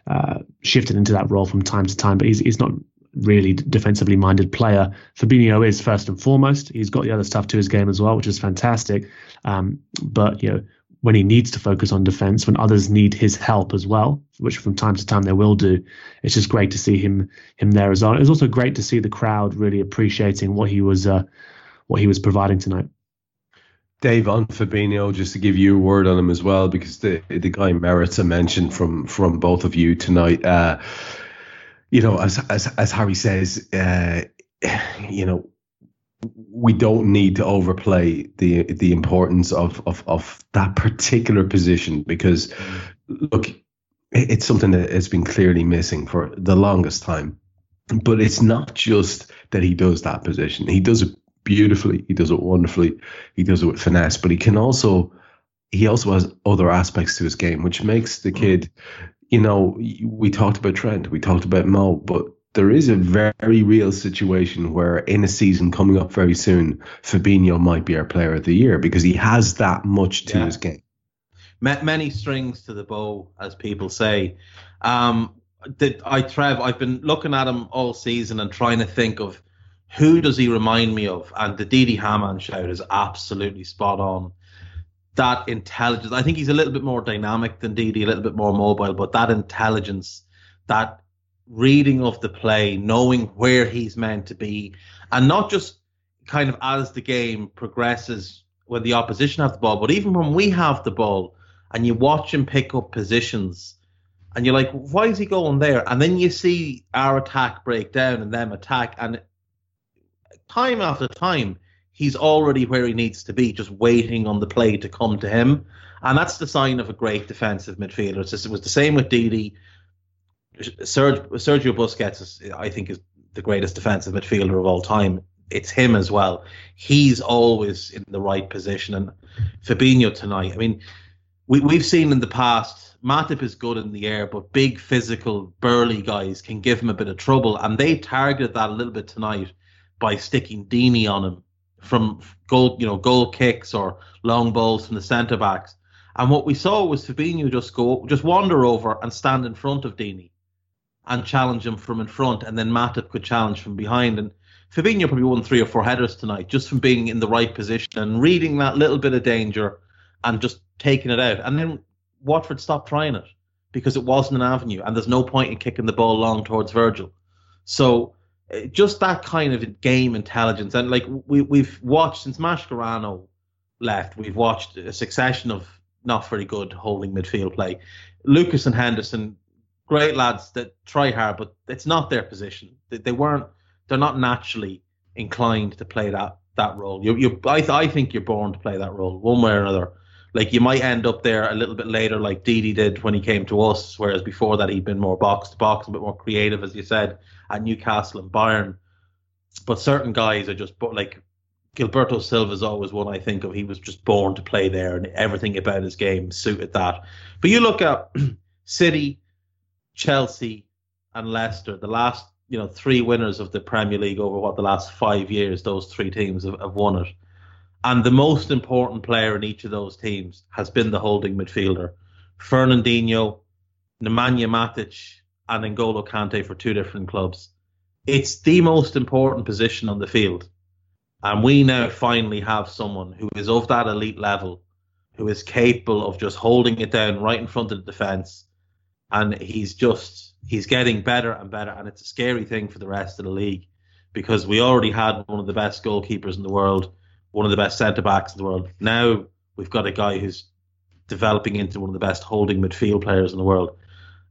uh, shifted into that role from time to time, but he's he's not really defensively minded player. Fabinho is first and foremost. He's got the other stuff to his game as well, which is fantastic. Um, but you know, when he needs to focus on defense, when others need his help as well, which from time to time they will do. It's just great to see him him there as well. It was also great to see the crowd really appreciating what he was uh, what he was providing tonight. Dave on Fabinho, just to give you a word on him as well, because the the guy merits a mention from from both of you tonight. Uh, you know, as as as Hari says, uh, you know, we don't need to overplay the the importance of of of that particular position because look it's something that has been clearly missing for the longest time. But it's not just that he does that position. He does it beautifully. He does it wonderfully. He does it with finesse. But he can also he also has other aspects to his game which makes the kid you know we talked about Trent. We talked about Mo. But there is a very real situation where in a season coming up very soon, Fabinho might be our player of the year because he has that much to yeah. his game. Many strings to the bow, as people say. Um, did I Trev? I've been looking at him all season and trying to think of who does he remind me of, and the Didi Hamann shout is absolutely spot on. That intelligence, I think he's a little bit more dynamic than Didi, a little bit more mobile, but that intelligence, that reading of the play, knowing where he's meant to be, and not just kind of as the game progresses when the opposition have the ball, but even when we have the ball and you watch him pick up positions and you're like, why is he going there? And then you see our attack break down and them attack, and time after time, he's already where he needs to be, just waiting on the play to come to him. And that's the sign of a great defensive midfielder. It was the same with Didi. Sergio, Sergio Busquets, is, I think, is the greatest defensive midfielder of all time. It's him as well. He's always in the right position. And Fabinho tonight, I mean, we, we've seen in the past, Matip is good in the air, but big physical, burly guys can give him a bit of trouble. And they targeted that a little bit tonight by sticking Deeney on him from goal, you know, goal kicks or long balls from the centre backs. And what we saw was Fabinho just go, just wander over and stand in front of Deeney and challenge him from in front, and then Matip could challenge from behind. And Fabinho probably won three or four headers tonight just from being in the right position and reading that little bit of danger and just taking it out. And then Watford stopped trying it because it wasn't an avenue, and there's no point in kicking the ball long towards Virgil. So uh, just that kind of game intelligence, and like we we've watched since Mascherano left, we've watched a succession of not very good holding midfield play. Lucas and Henderson, great lads that try hard, but it's not their position. They, they weren't. They're not naturally inclined to play that that role. You you I I think you're born to play that role one way or another. Like you might end up there a little bit later, like Didi did when he came to us, whereas before that he'd been more box to box, a bit more creative, as you said, at Newcastle and Bayern. But certain guys are just but like Gilberto Silva is always one I think of. He was just born to play there, and everything about his game suited that. But you look at [CLEARS THROAT] City, Chelsea, and Leicester, the last you know three winners of the Premier League over what the last five years. Those three teams have, have won it. And the most important player in each of those teams has been the holding midfielder. Fernandinho, Nemanja Matic, and N'Golo Kante for two different clubs. It's the most important position on the field. And we now finally have someone who is of that elite level, who is capable of just holding it down right in front of the defence. And he's just, he's getting better and better. And it's a scary thing for the rest of the league because we already had one of the best goalkeepers in the world one of the best centre backs in the world. Now we've got a guy who's developing into one of the best holding midfield players in the world.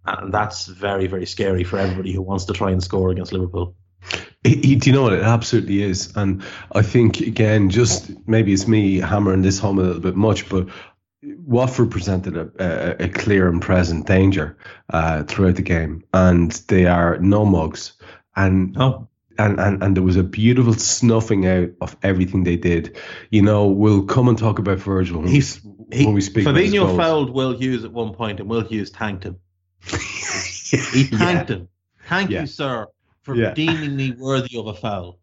And that's very, very scary for everybody who wants to try and score against Liverpool. He, do you know what? It absolutely is. And I think, again, just maybe it's me hammering this home a little bit much, but Watford presented a, a, a clear and present danger uh, throughout the game. And they are no mugs. And oh and, and and there was a beautiful snuffing out of everything they did. You know, we'll come and talk about Virgil when, He's, we, he, when we speak. Fabinho fouled Will Hughes at one point, and Will Hughes tanked him. [LAUGHS] he tanked yeah. him. Thank yeah. you, sir, for yeah. deeming me worthy of a foul.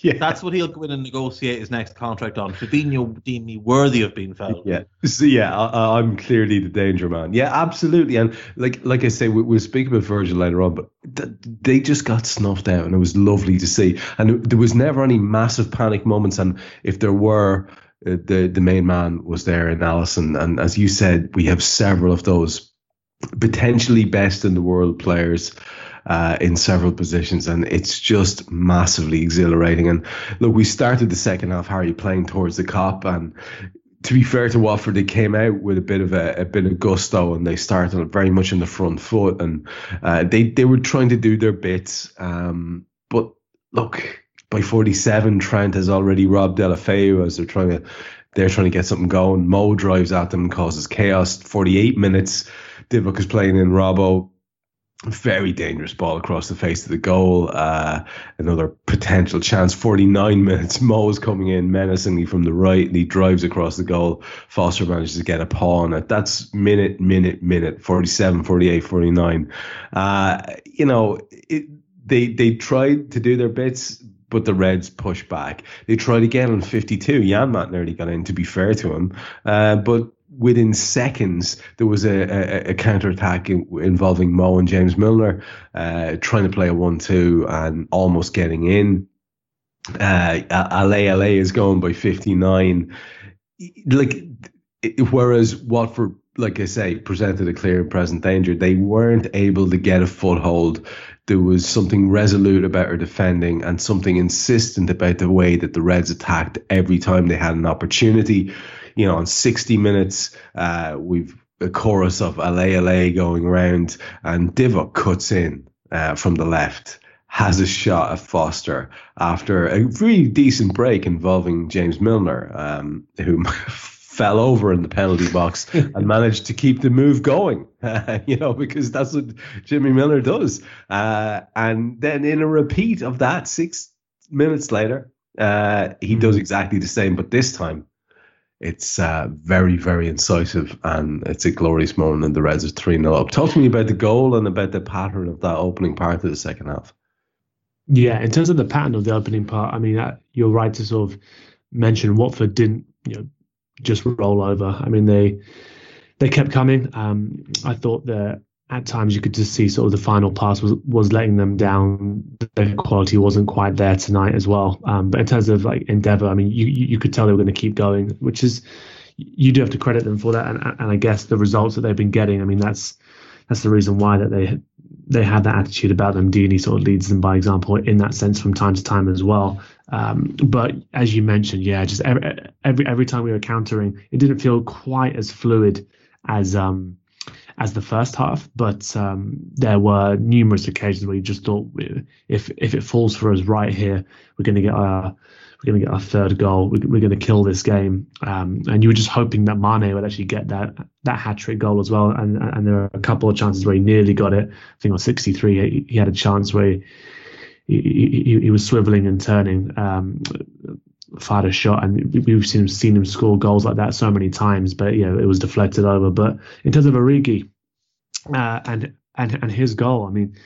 [LAUGHS] Yeah. That's what he'll go in and negotiate his next contract on. Fabinho deemed me worthy of being fouled. Yeah. So, yeah, I, am clearly the danger man. Yeah, absolutely. And like like I say, we, will speak about Virgil later on, but th- they just got snuffed out and it was lovely to see. And there was never any massive panic moments. And if there were, uh, the, the main man was there in Alisson, And as you said, we have several of those potentially best in the world players uh, in several positions, and it's just massively exhilarating. And look, we started the second half, Hari, playing towards the Kop, and to be fair to Watford, they came out with a bit of a, a bit of gusto, and they started very much in the front foot, and uh, they they were trying to do their bits. Um, but look, by 47, Trent has already robbed Deulofeu as they're trying to they're trying to get something going. Mo drives at them, causes chaos. 48 minutes, Divock is playing in Robbo very dangerous ball across the face of the goal. Uh, another potential chance. 49 minutes. [LAUGHS] Mo's coming in menacingly from the right and he drives across the goal. Foster manages to get a paw on it. That's minute, minute, minute. 47, 48, 49. Uh, you know, it, they, they tried to do their bits, but the Reds pushed back. They tried again on 52. Janmaat nearly got in, to be fair to him. Uh, but within seconds, there was a, a, a counter attack involving Mo and James Milner uh, trying to play a one-two and almost getting in. Uh, LA, Ale is going by 59. Like, whereas Watford, like I say, presented a clear and present danger, they weren't able to get a foothold. There was something resolute about her defending and something insistent about the way that the Reds attacked every time they had an opportunity you know, on 60 minutes, uh, we've a chorus of Allez Allez going around, and Divock cuts in uh, from the left, has a shot at Foster after a really decent break involving James Milner, um, who [LAUGHS] fell over in the penalty box [LAUGHS] and managed to keep the move going, [LAUGHS] you know, because that's what Jimmy Milner does. Uh, and then in a repeat of that, six minutes later, uh, he does mm-hmm. exactly the same, but this time it's uh, very, very incisive and it's a glorious moment and the Reds are 3 0 up. Talk to me about the goal and about the pattern of that opening part of the second half. Yeah, in terms of the pattern of the opening part, I mean, uh, you're right to sort of mention Watford didn't, you know, just roll over. I mean, they they kept coming. Um, I thought that at times you could just see sort of the final pass was was letting them down. The quality wasn't quite there tonight as well. Um, but in terms of like endeavour, I mean, you you could tell they were going to keep going, which is you do have to credit them for that. And, and I guess the results that they've been getting, I mean, that's that's the reason why that they they had that attitude about them. Deeney sort of leads them by example in that sense from time to time as well. Um, but as you mentioned, yeah, just every, every every time we were countering, it didn't feel quite as fluid as um, as the first half, but um, there were numerous occasions where you just thought, if if it falls for us right here, we're going to get our we're going to get our third goal. We're, we're going to kill this game. Um, and you were just hoping that Mane would actually get that that hat trick goal as well. And and there are a couple of chances where he nearly got it. I think on 63, he, he had a chance where he, he, he, was swiveling and turning. Um, fired a shot, and we've seen him, seen him score goals like that so many times. But you know, it was deflected over. But in terms of Origi uh, and and and his goal, I mean,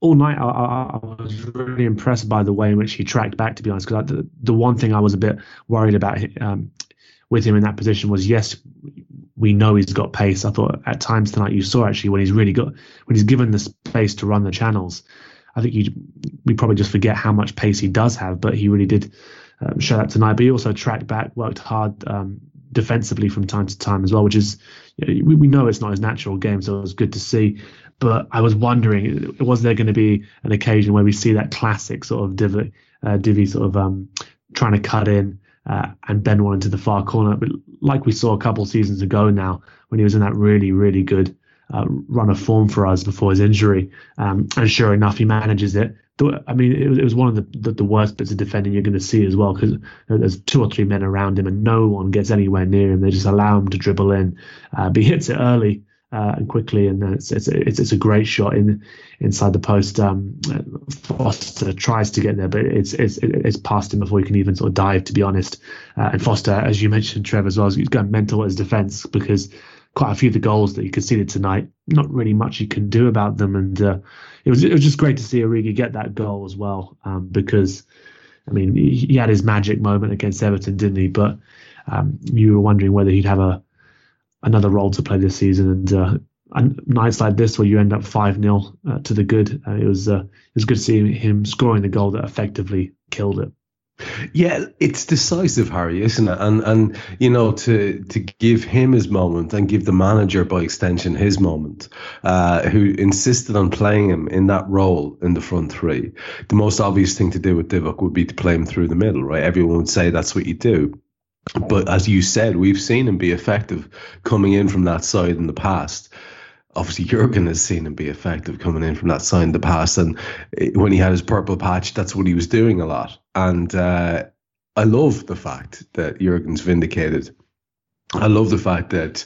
all night I, I, I, was really impressed by the way in which he tracked back. To be honest, because the, the one thing I was a bit worried about um, with him in that position was yes, we know he's got pace. I thought at times tonight you saw actually when he's really got when he's given the space to run the channels. I think you, we probably just forget how much pace he does have, but he really did um, show that tonight. But he also tracked back, worked hard um, defensively from time to time as well, which is you know, we, we know it's not his natural game, so it was good to see. But I was wondering, was there going to be an occasion where we see that classic sort of Divi, uh, sort of um, trying to cut in uh, and bend one into the far corner, but like we saw a couple seasons ago now when he was in that really, really good uh, run of form for us before his injury. Um, and sure enough, he manages it. I mean, it was, it was one of the, the, the worst bits of defending you're going to see as well because you know, there's two or three men around him and no one gets anywhere near him. They just allow him to dribble in. Uh, [LAUGHS] but he hits it early uh, and quickly, and it's, it's it's, it's a great shot in inside the post. Um, Foster tries to get there, but it's it's it's past him before he can even sort of dive. To be honest, uh, and Foster, as you mentioned, Trev as well, he's going mental his defence because quite a few of the goals that he conceded tonight, not really much you can do about them, and uh, it was it was just great to see Origi get that goal as well um, because. I mean, he, he had his magic moment against Everton, didn't he? But um, you were wondering whether he'd have a another role to play this season. And, uh, and nights like this where you end up five 0 uh, to the good, uh, it was uh, it was good to see him scoring the goal that effectively killed it. Yeah, it's decisive, Hari, isn't it? And and you know to to give him his moment and give the manager by extension his moment, uh, who insisted on playing him in that role in the front three. The most obvious thing to do with Divock would be to play him through the middle, right? Everyone would say that's what you do. But as you said, we've seen him be effective coming in from that side in the past. Obviously, Jurgen has seen him be effective coming in from that side in the past. And when he had his purple patch, that's what he was doing a lot. And uh, I love the fact that Jurgen's vindicated. I love the fact that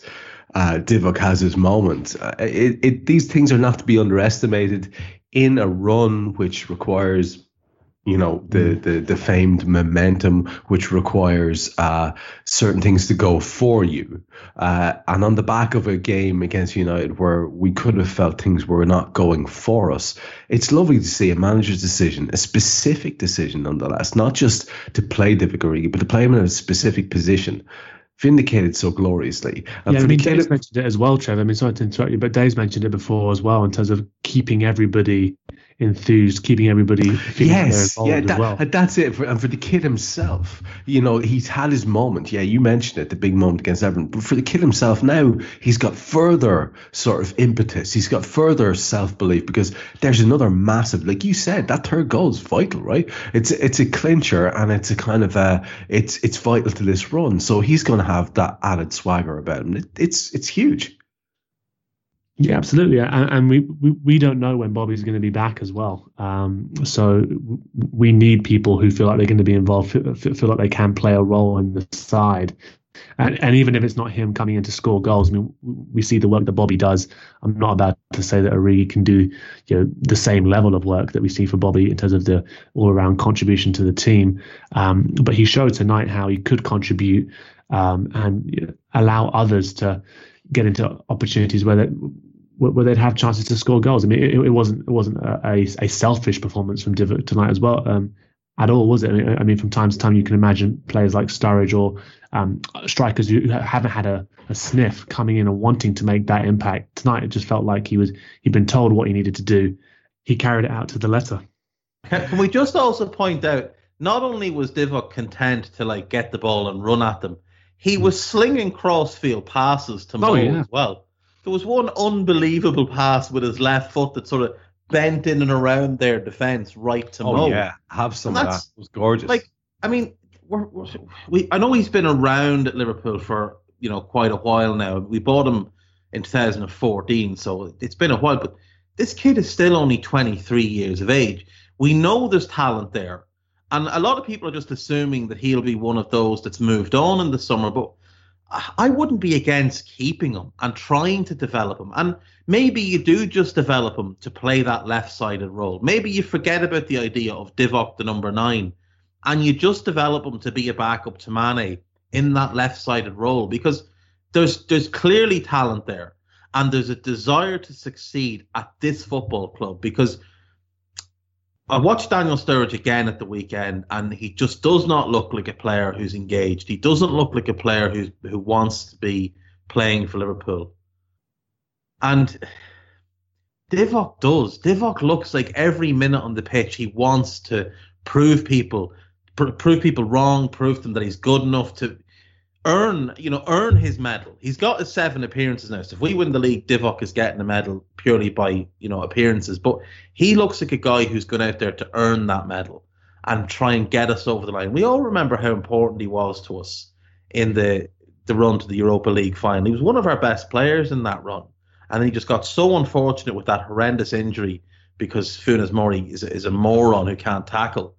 uh, Divock has his moment. Uh, it, it, these things are not to be underestimated in a run which requires you know the mm. the the famed momentum which requires uh, certain things to go for you uh, and on the back of a game against united where we could have felt things were not going for us it's lovely to see a manager's decision a specific decision nonetheless not just to play Divock Origi but to play him in a specific position vindicated so gloriously. And yeah, I mean, Dave's mentioned it as well, Trevor. I mean, sorry to interrupt you, but Dave's mentioned it before as well in terms of keeping everybody enthused, keeping everybody yes, yeah, that, well. Uh, that's it. For, and for the kid himself, you know, he's had his moment. Yeah, you mentioned it, the big moment against Everton. But for the kid himself, now he's got further sort of impetus. He's got further self belief because there's another massive, like you said, that third goal is vital, right? It's it's a clincher and it's a kind of a it's it's vital to this run. So he's going to have that added swagger about him. It, it's it's huge. Yeah, absolutely, and, we, we, we don't know when Bobby's going to be back as well. Um, so we need people who feel like they're going to be involved, feel, like they can play a role in the side. And, and even if it's not him coming in to score goals, I mean, we see the work that Bobby does. I'm not about to say that Origi can do you know the same level of work that we see for Bobby in terms of the all-around contribution to the team. Um, but he showed tonight how he could contribute um, and you know, allow others to get into opportunities where they, where they'd have chances to score goals. I mean, it, it wasn't it wasn't a, a, selfish performance from Divock tonight as well. Um, at all, was it? I mean, I mean, from time to time, you can imagine players like Sturridge or um, strikers who haven't had a, a, sniff coming in and wanting to make that impact. Tonight, it just felt like he was he'd been told what he needed to do. He carried it out to the letter. Can we just also point out? Not only was Divock content to like get the ball and run at them, he was slinging crossfield passes to Mo oh, yeah. as well. There was one unbelievable pass with his left foot that sort of bent in and around their defense right to oh, Mo. yeah, have some of that. It was gorgeous. Like, I mean, we're, we're, we I know he's been around at Liverpool for you know quite a while now. We bought him in 2014, so it's been a while. But this kid is still only 23 years of age. We know there's talent there, and a lot of people are just assuming that he'll be one of those that's moved on in the summer. But I wouldn't be against keeping him and trying to develop him. And maybe you do just develop him to play that left sided role. Maybe you forget about the idea of Divock, the number nine, and you just develop him to be a backup to Mane in that left sided role because there's there's clearly talent there and there's a desire to succeed at this football club because I watched Daniel Sturridge again at the weekend, and he just does not look like a player who's engaged. He doesn't look like a player who who wants to be playing for Liverpool. And Divock does. Divock looks like every minute on the pitch he wants to prove people, pr- prove people wrong, prove them that he's good enough to earn, you know, earn his medal. He's got his seven appearances now. So if we win the league, Divock is getting a medal purely by, you know, appearances. But he looks like a guy who's gone out there to earn that medal and try and get us over the line. We all remember how important he was to us in the the run to the Europa League final. He was one of our best players in that run. And he just got so unfortunate with that horrendous injury because Funes Mori is, is a moron who can't tackle.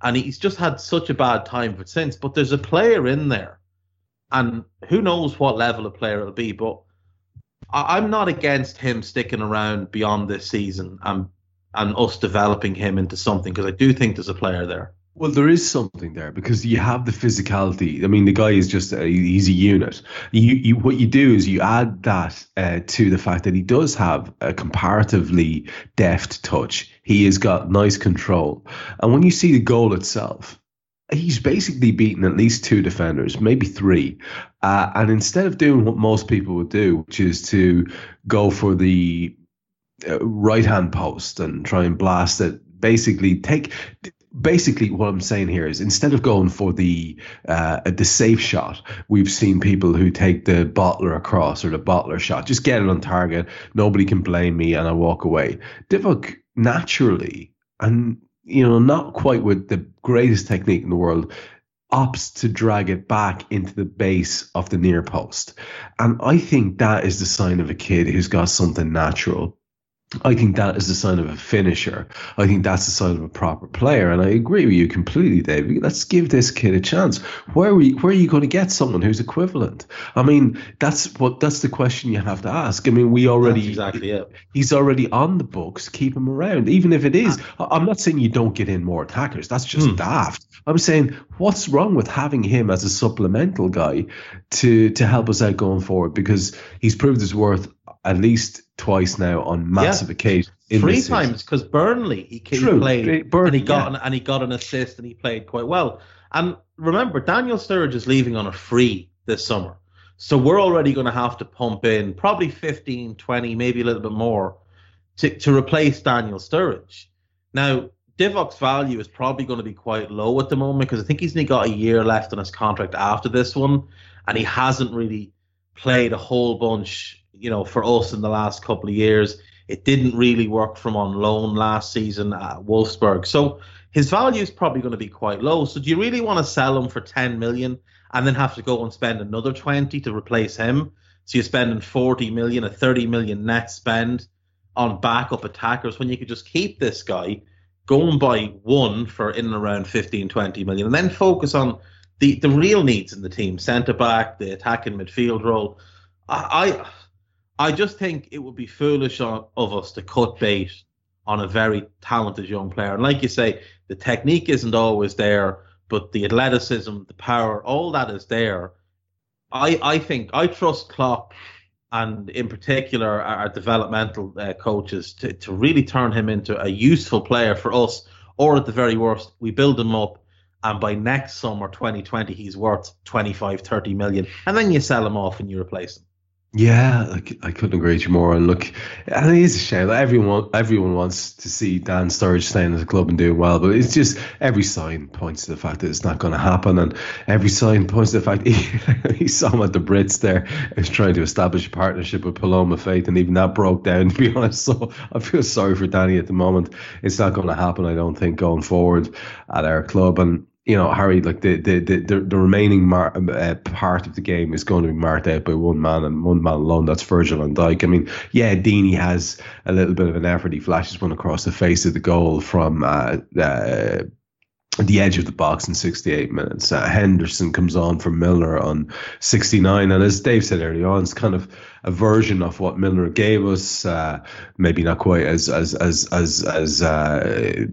And he's just had such a bad time since. But there's a player in there and who knows what level of player it'll be. But I, am not against him sticking around beyond this season and and us developing him into something because I do think there's a player there. Well, there is something there because you have the physicality. I mean, the guy is just a, he's a unit. You, you what you do is you add that uh, to the fact that he does have a comparatively deft touch. He has got nice control, and when you see the goal itself, he's basically beaten at least two defenders, maybe three. Uh, and instead of doing what most people would do, which is to go for the uh, right hand post and try and blast it, basically take. Basically, what I'm saying here is instead of going for the uh, the safe shot, we've seen people who take the bottler across or the bottler shot, just get it on target. Nobody can blame me, and I walk away. Divock naturally and you know, not quite with the greatest technique in the world, opts to drag it back into the base of the near post. And I think that is the sign of a kid who's got something natural. I think that is the sign of a finisher. I think that's the sign of a proper player. And I agree with you completely, Dave. Let's give this kid a chance. Where are, we, where are you going to get someone who's equivalent? I mean, that's what that's the question you have to ask. I mean, we already that's exactly it. He's already on the books. Keep him around, even if it is. I'm not saying you don't get in more attackers. That's just hmm. daft. I'm saying what's wrong with having him as a supplemental guy to to help us out going forward because he's proved his worth at least twice now on massive yeah. occasions. Three times because Burnley he, he played Burn, and he got yeah. an, and he got an assist and he played quite well. And remember, Daniel Sturridge is leaving on a free this summer, so we're already going to have to pump in probably 15, 20, maybe a little bit more to to replace Daniel Sturridge. Now, Divock's value is probably going to be quite low at the moment because I think he's only got a year left on his contract after this one, and he hasn't really played a whole bunch you know, for us in the last couple of years. It didn't really work from on loan last season at Wolfsburg. So his value is probably going to be quite low. So do you really want to sell him for 10 million and then have to go and spend another 20 to replace him? So you're spending 40 million, a 30 million net spend on backup attackers when you could just keep this guy, go and buy one for in and around 15, 20 million, and then focus on the, the real needs in the team, centre back, the attacking midfield role. I, I I just think it would be foolish of us to cut bait on a very talented young player. And like you say, the technique isn't always there, but the athleticism, the power, all that is there. I, I think I trust Klopp and in particular our developmental uh, coaches to, to really turn him into a useful player for us or at the very worst, we build him up, and by next summer 2020, he's worth 25, 30 million, and then you sell him off and you replace him. Yeah, like, I couldn't agree with you more. And look, and it is a shame. Like everyone, everyone wants to see Dan Sturridge staying at the club and doing well, but it's just every sign points to the fact that it's not going to happen, and every sign points to the fact [LAUGHS] he, he saw him at the Brits there, is trying to establish a partnership with Paloma Faith, and even that broke down. [LAUGHS] To be honest, so I feel sorry for Danny at the moment. It's not going to happen, I don't think, going forward at our club, and you know, Hari, like the the the, the remaining mar- uh, part of the game is going to be marked out by one man and one man alone. That's Virgil van Dijk. I mean, yeah, Deeney has a little bit of an effort. He flashes one across the face of the goal from uh, uh, the edge of the box in 68 minutes. Uh, Henderson comes on for Milner on 69, and as Dave said earlier on, it's kind of a version of what Milner gave us. Uh, maybe not quite as as as as as uh,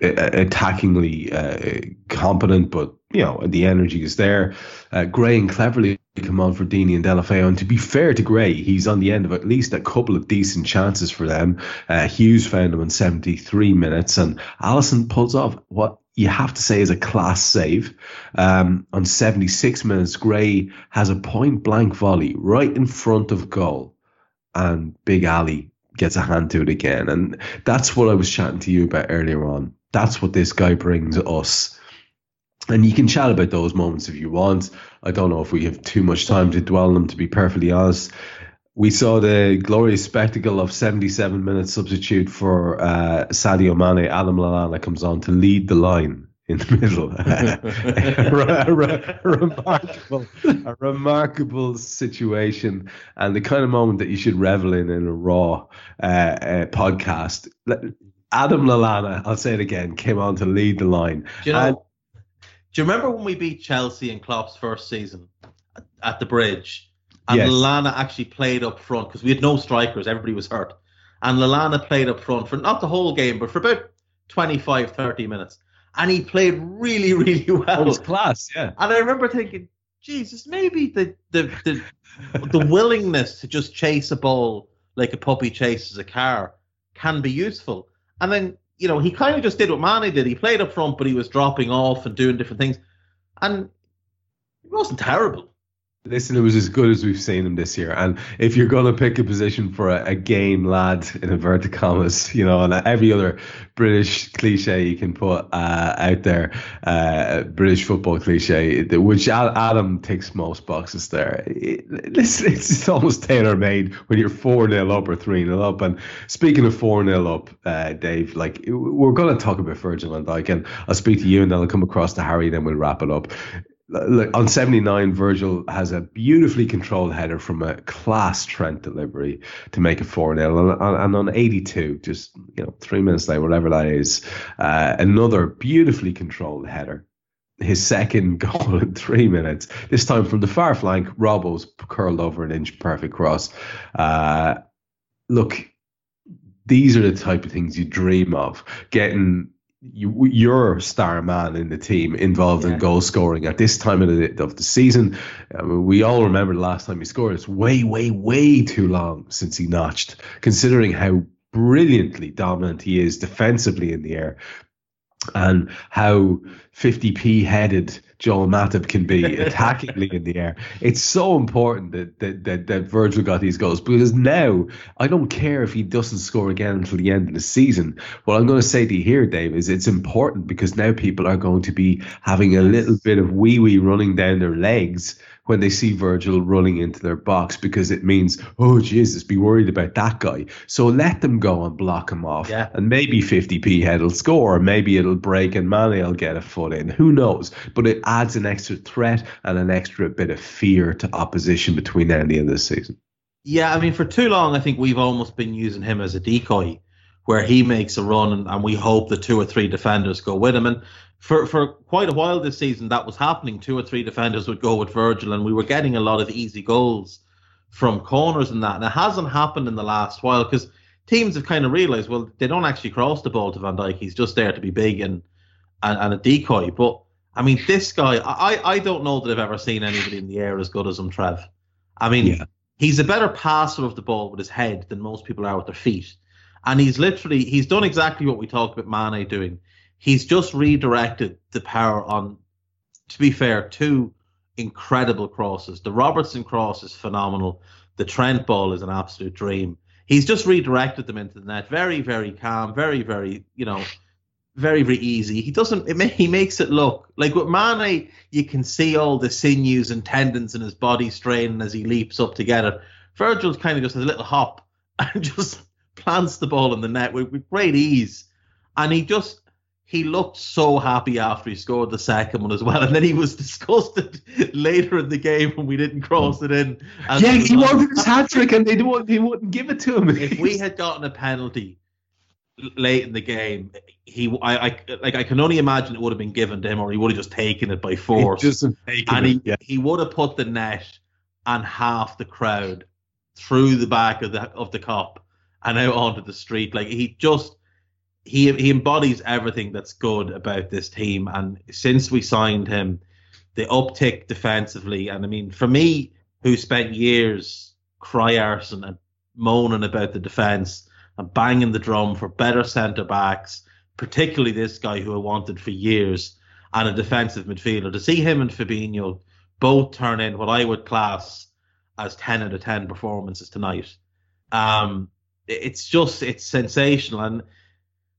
attackingly uh, competent, but you know the energy is there. Uh, Gray and Cleverley come on for Deeney and Deulofeu, and to be fair to Gray, he's on the end of at least a couple of decent chances for them. Uh, Hughes found him in 73 minutes, and Alisson pulls off what you have to say is a class save. Um, on 76 minutes, Gray has a point blank volley right in front of goal, and Big Ali gets a hand to it again. And that's what I was chatting to you about earlier on. That's what this guy brings us. And you can chat about those moments if you want. I don't know if we have too much time to dwell on them, to be perfectly honest. We saw the glorious spectacle of 77 minutes substitute for uh, Sadio Mane. Adam Lallana comes on to lead the line in the middle. [LAUGHS] [LAUGHS] a, remarkable, a remarkable situation, and the kind of moment that you should revel in in a raw uh, uh, podcast. Adam Lallana, I'll say it again, came on to lead the line. Do you know? And, do you remember when we beat Chelsea in Klopp's first season at the Bridge? And yes. Lallana actually played up front because we had no strikers, everybody was hurt. And Lallana played up front for not the whole game, but for about 25, 30 minutes and he played really, [LAUGHS] really well. It was class, yeah. And I remember thinking, Jesus, maybe the the the, the willingness to just chase a ball like a puppy chases a car can be useful. And then, you know, he kind of just did what Mane did. He played up front, but he was dropping off and doing different things. And it wasn't terrible. Listen, it was as good as we've seen him this year. And if you're going to pick a position for a, a game lad in inverted commas, you know, and every other British cliche you can put uh, out there, uh, British football cliche, which Adam ticks most boxes there. It, it's, it's almost tailor made when you're 4 0 up or 3 0 up. And speaking of 4 0 up, uh, Dave, like we're going to talk about Virgil van Dijk, and I'll speak to you and then I'll come across to Hari, and then we'll wrap it up look, on 79, Virgil has a beautifully controlled header from a class Trent delivery to make it 4 0. And, and, on 82, just you know, three minutes later, whatever that is, uh, another beautifully controlled header. His second [LAUGHS] goal in three minutes, this time from the far flank. Robbo's curled over an inch perfect cross. Uh, look, these are the type of things you dream of getting you, your star man in the team involved yeah. in goal scoring at this time of the, of the season. I mean, we all remember the last time he scored. It's way, way, way too long since he notched, considering how brilliantly dominant he is defensively in the air and how 50p headed Joel Matip can be attackingly in the air. It's so important that, that that that Virgil got these goals because now I don't care if he doesn't score again until the end of the season. What I'm going to say to you here, Dave, is it's important because now people are going to be having a little bit of wee wee running down their legs when they see Virgil running into their box because it means, oh Jesus, be worried about that guy. So let them go and block him off. Yeah. And maybe 50p head will score, maybe it'll break and Mane will get a foot in. Who knows? But it adds an extra threat and an extra bit of fear to opposition between now and the end of the season. Yeah, I mean, for too long, I think we've almost been using him as a decoy where he makes a run and, and, we hope the two or three defenders go with him. And for, for quite a while this season, that was happening. Two or three defenders would go with Virgil, and we were getting a lot of easy goals from corners and that. And it hasn't happened in the last while because teams have kind of realised, well, they don't actually cross the ball to Van Dijk. He's just there to be big and, and, and a decoy. But I mean, this guy, I, I don't know that I've ever seen anybody in the air as good as him, Trev. I mean, yeah. he's a better passer of the ball with his head than most people are with their feet. And he's literally he's done exactly what we talked about Mane doing. He's just redirected the power on. To be fair, two incredible crosses. The Robertson cross is phenomenal. The Trent ball is an absolute dream. He's just redirected them into the net. Very, very calm. Very, very, you know, very, very easy. He doesn't. It, he makes it look like with Mane, you can see all the sinews and tendons in his body straining as he leaps up to get it. Virgil kind of just a little hop [LAUGHS] and just plants the ball in the net with, with great ease. And he just he looked so happy after he scored the second one as well, and then he was [LAUGHS] disgusted later in the game when we didn't cross it in. yeah, he wanted his hat trick, and they wouldn't, they wouldn't give it to him. If we had gotten a penalty late in the game, he, I, I, like, I can only imagine it would have been given to him, or he would have just taken it by force, and he, yeah. he would have put the net and half the crowd through the back of the of the Kop and out onto the street. Like he just he he embodies everything that's good about this team. And since we signed him, the uptick defensively, and I mean, for me, who spent years cry arson and moaning about the defense and banging the drum for better centre backs, particularly this guy who I wanted for years, and a defensive midfielder, to see him and Fabinho both turn in what I would class as 10 out of 10 performances tonight. Um, it's just, it's sensational. And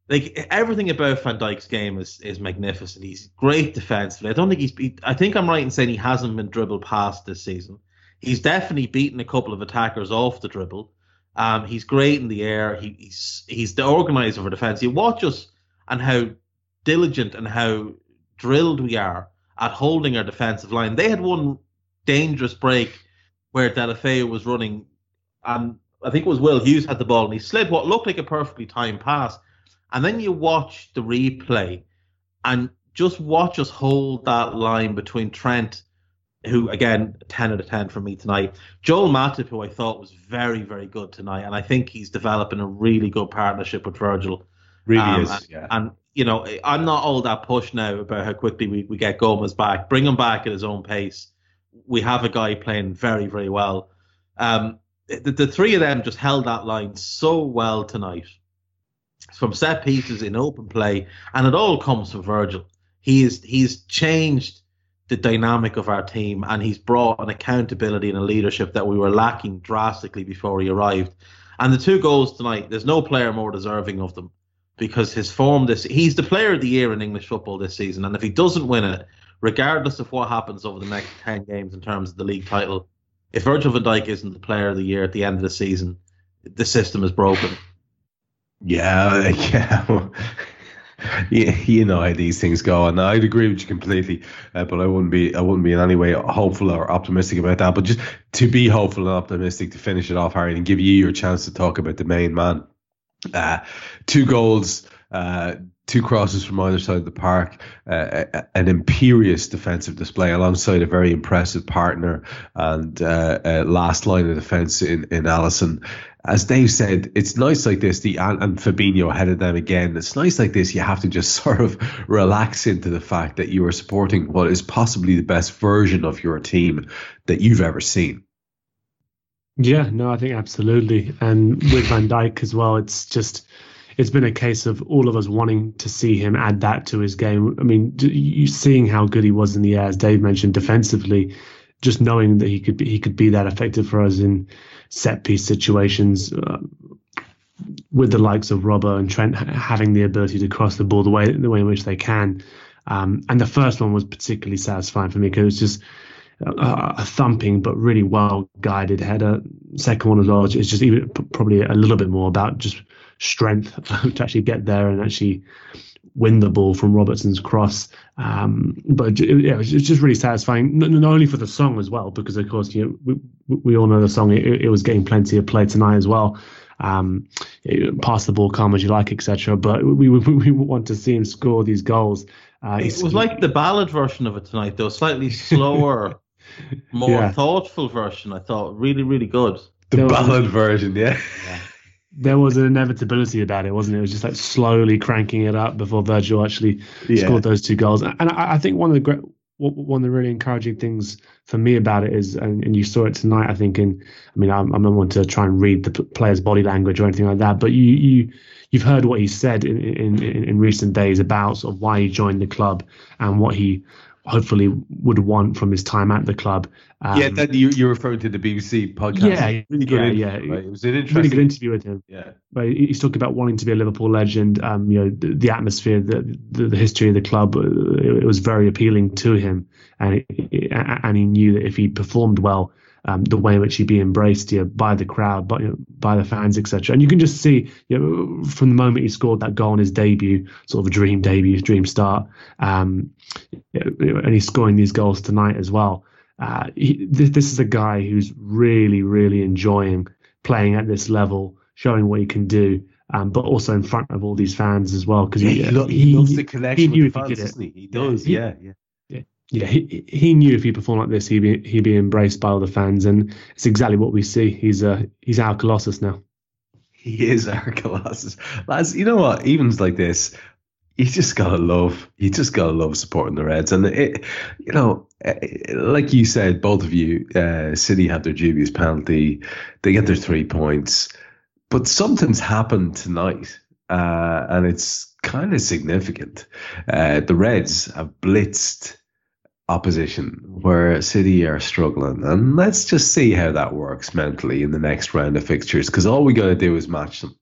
like everything about Van Dijk's game is is magnificent. He's great defensively. I don't think he's. He, I think I'm right in saying he hasn't been dribbled past this season. He's definitely beaten a couple of attackers off the dribble. Um, he's great in the air. He, he's he's the organizer for defense. You watch us and how diligent and how drilled we are at holding our defensive line. They had one dangerous break where Deulofeu was running, and I think it was Will Hughes had the ball and he slid what looked like a perfectly timed pass and then you watch the replay and just watch us hold that line between Trent, who again, 10 out of 10 for me tonight, Joel Matip, who I thought was very, very good tonight. And I think he's developing a really good partnership with Virgil. Really um, is, and, yeah. And, you know, I'm not all that push now about how quickly we, we get Gomez back. Bring him back at his own pace. We have a guy playing very, very well. Um, the, the three of them just held that line so well tonight from set pieces in open play, and it all comes from Virgil. He's he's changed the dynamic of our team, and he's brought an accountability and a leadership that we were lacking drastically before he arrived. And the two goals tonight, there's no player more deserving of them because his form this he's the player of the year in English football this season, and if he doesn't win it, regardless of what happens over the next ten games in terms of the league title, if Virgil van Dijk isn't the player of the year at the end of the season, the system is broken. Yeah, [LAUGHS] yeah. yeah, you know how these things go, and I'd agree with you completely. Uh, but I wouldn't be, I wouldn't be in any way hopeful or optimistic about that. But just to be hopeful and optimistic to finish it off, Hari, and give you your chance to talk about the main man. Uh, two goals, uh, two crosses from either side of the park, uh, an imperious defensive display alongside a very impressive partner and uh, last line of defence in, in Alisson as Dave said, it's nice like this. The and, and Fabinho of them again. It's nice like this. You have to just [LAUGHS] sort of relax into the fact that you are supporting what is possibly the best version of your team that you've ever seen. Yeah, no, I think absolutely. And with Van Dijk as well, it's just it's been a case of all of us wanting to see him add that to his game. I mean, you seeing how good he was in the air, as Dave mentioned, defensively, just knowing that he could be, he could be that effective for us in set piece situations uh, with the likes of Robbo and Trent having the ability to cross the ball the way the way in which they can. Um, and the first one was particularly satisfying for me because it was just a, a, thumping but really well guided header. Second one as well is just even probably a little bit more about just strength [LAUGHS] to actually get there and actually win the ball from Robertson's cross. Um, but yeah, it was just really satisfying, not, not, only for the song as well, because of course, you know, we, we all know the song. It, it, was getting plenty of play tonight as well. Um, it, pass the ball, calm as you like, etc. But we, we, [LAUGHS] we want to see him score these goals. Uh, it was like the ballad version of it tonight, though, slightly [LAUGHS] slower, more yeah. thoughtful version. I thought really, really good. The ballad version, yeah. yeah there was an inevitability about it, wasn't it? It was just like slowly cranking it up before Virgil actually yeah. scored those two goals. And I, I, think one of the great one of the really encouraging things for me about it is, and, and you saw it tonight, I think. In, I mean, I'm, I'm not one to try and read the player's body language or anything like that, but you you you've heard what he said in, in, in recent days about sort of why he joined the club and what he hopefully would want from his time at the club. Um, yeah, that you, you're referring to the BBC podcast. Yeah, really good. Yeah, yeah. Right? It was an interesting, really good interview with him. Yeah, but he's talking about wanting to be a Liverpool legend. Um, you know, the, the atmosphere, the, the, the history of the club. Uh, it, it was very appealing to him, and it, and he knew that if he performed well, um, the way in which he'd be embraced you know, by the crowd, by, you know, by the fans, etc. And you can just see you know, from the moment he scored that goal in his debut, sort of a dream debut, dream start, um, and he's scoring these goals tonight as well. Uh, he, this, this is a guy who's really, really enjoying playing at this level, showing what he can do. Um, but also in front of all these fans as well, because yeah, he, he, he, loves the connection he with the fans, doesn't he? He does, yeah, yeah yeah, he he knew if he performed like this, he'd be he'd be embraced by all the fans, and it's exactly what we see. He's uh he's our colossus now. He is our [LAUGHS] colossus, lads. You know what? Evens like this, you just gotta love. You just gotta love supporting the Reds, and it, you know, eh, like you said, both of you, uh, City had their dubious penalty. They get their three points, but something's happened tonight, uh, and it's kind of significant. Uh, the Reds have blitzed opposition where City are struggling. And let's just see how that works mentally in the next round of fixtures because all we got to do is match them.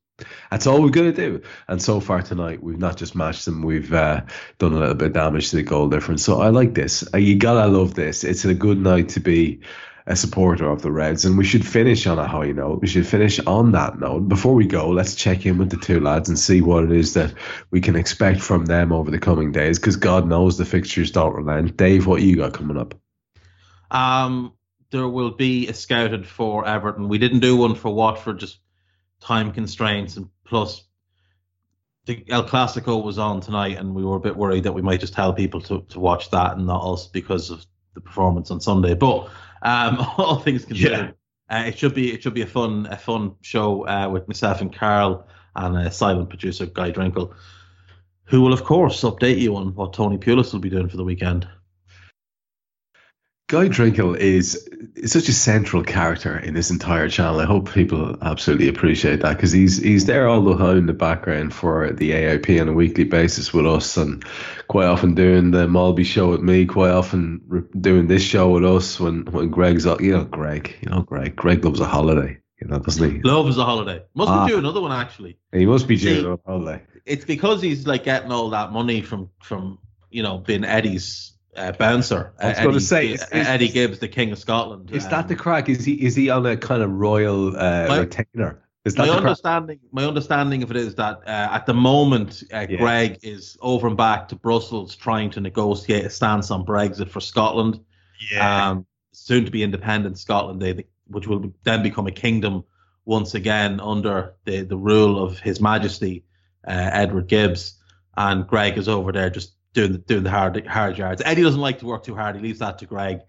That's all we're going to do. And so far tonight, we've not just matched them, we've uh, done a little bit of damage to the goal difference. So I like this. Uh, you got to love this. It's a good night to be a supporter of the Reds, and we should finish on a high note. We should finish on that note. Before we go, let's check in with the two lads and see what it is that we can expect from them over the coming days, because God knows the fixtures don't relent. Dave, what you got coming up? Um, there will be a scouted for Everton. We didn't do one for Watford, just time constraints, and plus the El Clasico was on tonight, and we were a bit worried that we might just tell people to, to watch that and not us because of the performance on Sunday. But um, [LAUGHS] all things considered, yeah. uh, it should be it should be a fun a fun show uh, with myself and Carl and uh, silent producer Guy Drinkle, who will of course update you on what Tony Pulis will be doing for the weekend. Guy Drinkle is, is such a central character in this entire channel. I hope people absolutely appreciate that because he's he's there all the time in the background for the AIP on a weekly basis with us, and quite often doing the Molby show with me. Quite often re- doing this show with us when when Greg's you know Greg, you know Greg. Greg loves a holiday, you know, doesn't he? Loves a holiday. Must ah, be doing another one actually. He must be doing a holiday. It's because he's like getting all that money from from you know being Eddie's uh, bouncer. I was uh, going to say is, Eddie Gibbs, the King of Scotland. Is um, that the crack? Is he is he on a kind of royal uh, my, retainer? Is that my understanding? Crack? My understanding of it is that uh, at the moment, uh, yeah. Greg is over and back to Brussels trying to negotiate a stance on Brexit for Scotland. Yeah. Um, soon to be independent Scotland, they, which will then become a kingdom once again under the the rule of His Majesty uh, Edward Gibbs. And Greg is over there just doing the, doing the hard hard yards. Eddie doesn't like to work too hard. He leaves that to Greg.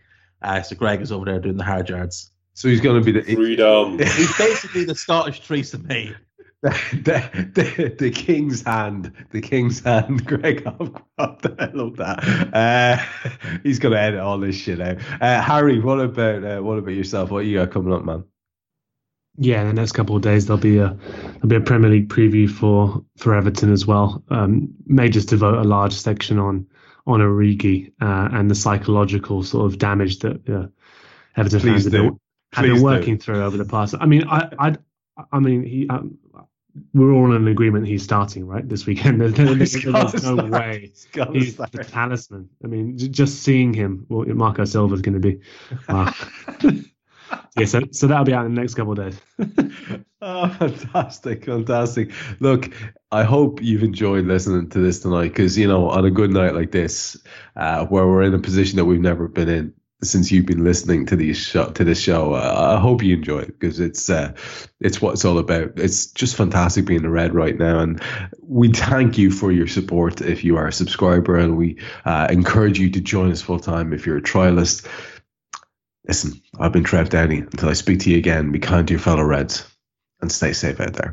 Uh, so Greg is over there doing the hard yards. So he's going to be the freedom. [LAUGHS] he's basically the Scottish Theresa May. The, the, the, king's hand, the king's hand, [LAUGHS] Greg Hopcroft. I love that. Uh, [LAUGHS] he's gonna edit all this shit out. Uh, Hari, what about uh, what about yourself? What you got coming up, man? Yeah, in the next couple of days there'll be a there'll be a Premier League preview for for Everton as well. Um, may just devote a large section on on Origi uh, and the psychological sort of damage that uh, Everton Please fans have been, have been, working do. through over the past. I mean, I I I mean he. Um, we're all in agreement he's starting right this weekend. There's, [LAUGHS] there's, no way he's the talisman. I mean, just seeing him, well, Marco Silva is going to be. Wow. [LAUGHS] yeah, so, so that'll be out in the next couple of days. [LAUGHS] oh, fantastic, fantastic. Look, I hope you've enjoyed listening to this tonight because, you know, on a good night like this, uh, where we're in a position that we've never been in since you've been listening to these show, to this show, uh, I hope you enjoy it because it's uh, it's what it's all about. It's just fantastic being a red right now, and we thank you for your support if you are a subscriber, and we uh, encourage you to join us full time if you're a trialist. Listen, I've been Trev Downey. Until I speak to you again, be kind to your fellow Reds and stay safe out there.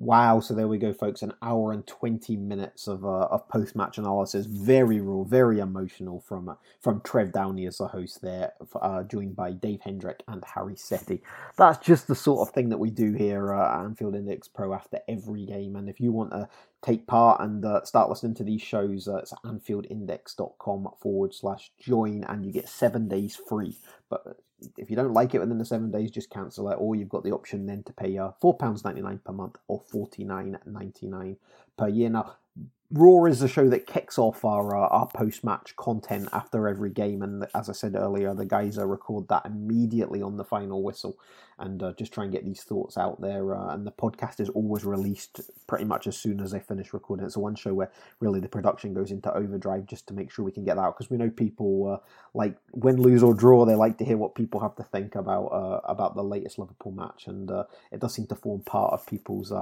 Wow, so there we go, folks. An hour and 20 minutes of, uh, of post match analysis. Very raw, very emotional from uh, from Trev Downey as the host there, uh, joined by Dave Hendrick and Hari Sethi. That's just the sort of thing that we do here uh, at Anfield Index Pro after every game. And if you want to take part and uh, start listening to these shows, uh, it's AnfieldIndex.com forward slash join, and you get seven days free. But if you don't like it within the seven days, just cancel it. Or you've got the option then to pay uh, £4.99 per month or $49.99 per year. Now, Raw is the show that kicks off our uh, our post match content after every game, and as I said earlier, the guys uh, record that immediately on the final whistle, and uh, just try and get these thoughts out there. Uh, and the podcast is always released pretty much as soon as they finish recording. It's the one show where really the production goes into overdrive just to make sure we can get that out because we know people uh, like win, lose or draw. They like to hear what people have to think about uh, about the latest Liverpool match, and it does seem to form part of people's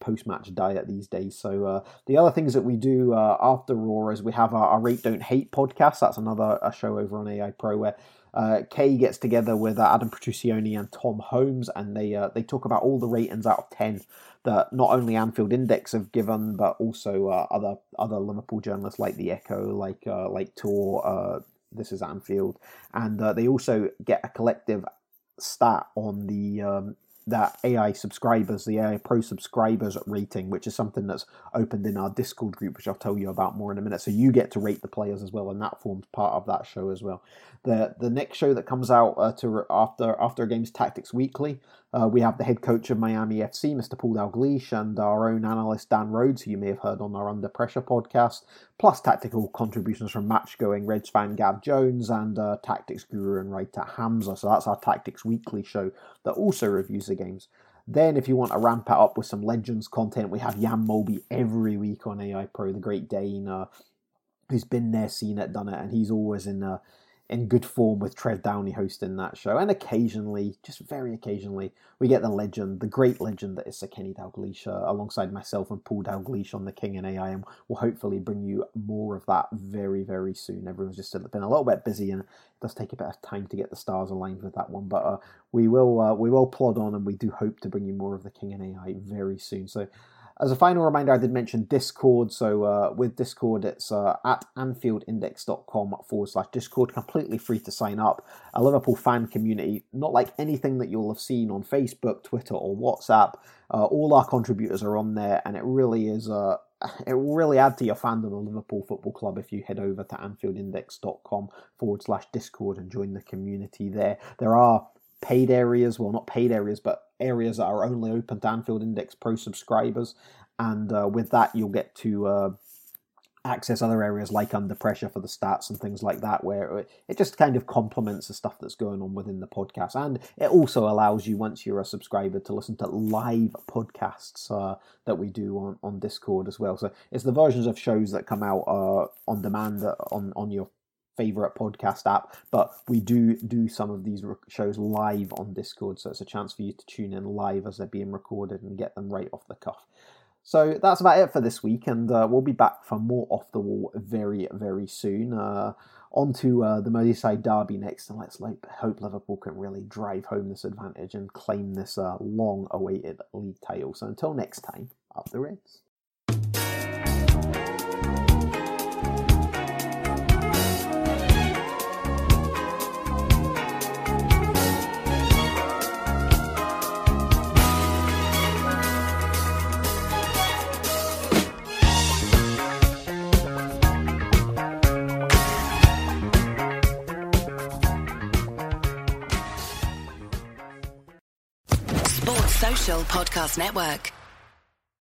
post match diet these days. So uh, the other things that we do uh, after Raw is we have our, our, Rate Don't Hate podcast. That's another show over on AI Pro where uh, Kay gets together with uh, Adam Petruccioni and Tom Holmes, and they uh, they talk about all the ratings out of ten that not only Anfield Index have given, but also uh, other other Liverpool journalists like the Echo, like like Tor. this is Anfield, and they also get a collective stat on the um, that AI subscribers, the AI Pro subscribers rating, which is something that's opened in our Discord group, which I'll tell you about more in a minute. So you get to rate the players as well, and that forms part of that show as well. The the next show that comes out uh, to after after games Tactics Weekly, uh, we have the head coach of Miami FC, Mr. Paul Dalglish, and our own analyst Dan Rhodes, who you may have heard on our Under Pressure podcast, plus tactical contributions from match going Reds fan Gav Jones and uh, tactics guru and writer Hamza. So that's our Tactics Weekly show that also reviews the games. Then, if you want to ramp it up with some Legends content, we have Jan Molby every week on AI Pro, the Great Dane, uh, who's been there, seen it, done it, and he's always in uh, in good form with Trev Downey hosting that show. And occasionally, just very occasionally, we get the legend, the great legend that is Sir Kenny Dalglish, uh, alongside myself and Paul Dalglish on the King and AI. And we'll hopefully bring you more of that very, very soon. Everyone's just been a little bit busy and it does take a bit of time to get the stars aligned with that one. But uh, we will uh, we will plod on and we do hope to bring you more of the King and AI very soon. So as a final reminder, I did mention Discord. So uh, with Discord, it's uh, at AnfieldIndex.com forward slash Discord, completely free to sign up. A Liverpool fan community, not like anything that you'll have seen on Facebook, Twitter, or WhatsApp. Uh, all our contributors are on there, and it really is. Uh, [LAUGHS] it will really add to your fandom of Liverpool Football Club if you head over to AnfieldIndex.com forward slash Discord and join the community there. There are paid areas, well, not paid areas, but areas that are only open to Anfield Index Pro subscribers, and uh, with that you'll get to uh, access other areas like under pressure for the stats and things like that, where it just kind of complements the stuff that's going on within the podcast, and it also allows you once you're a subscriber to listen to live podcasts uh, that we do on, on Discord as well. So it's the versions of shows that come out uh, on demand uh, on on your favorite podcast app, but we do do some of these shows live on Discord, so it's a chance for you to tune in live as they're being recorded and get them right off the cuff. So that's about it for this week, and uh, we'll be back for more off the wall very, very soon. Uh, on to uh, the Merseyside derby next, and let's hope, Liverpool can really drive home this advantage and claim this uh, long awaited league title. So until next time, up the Reds. Podcast Network.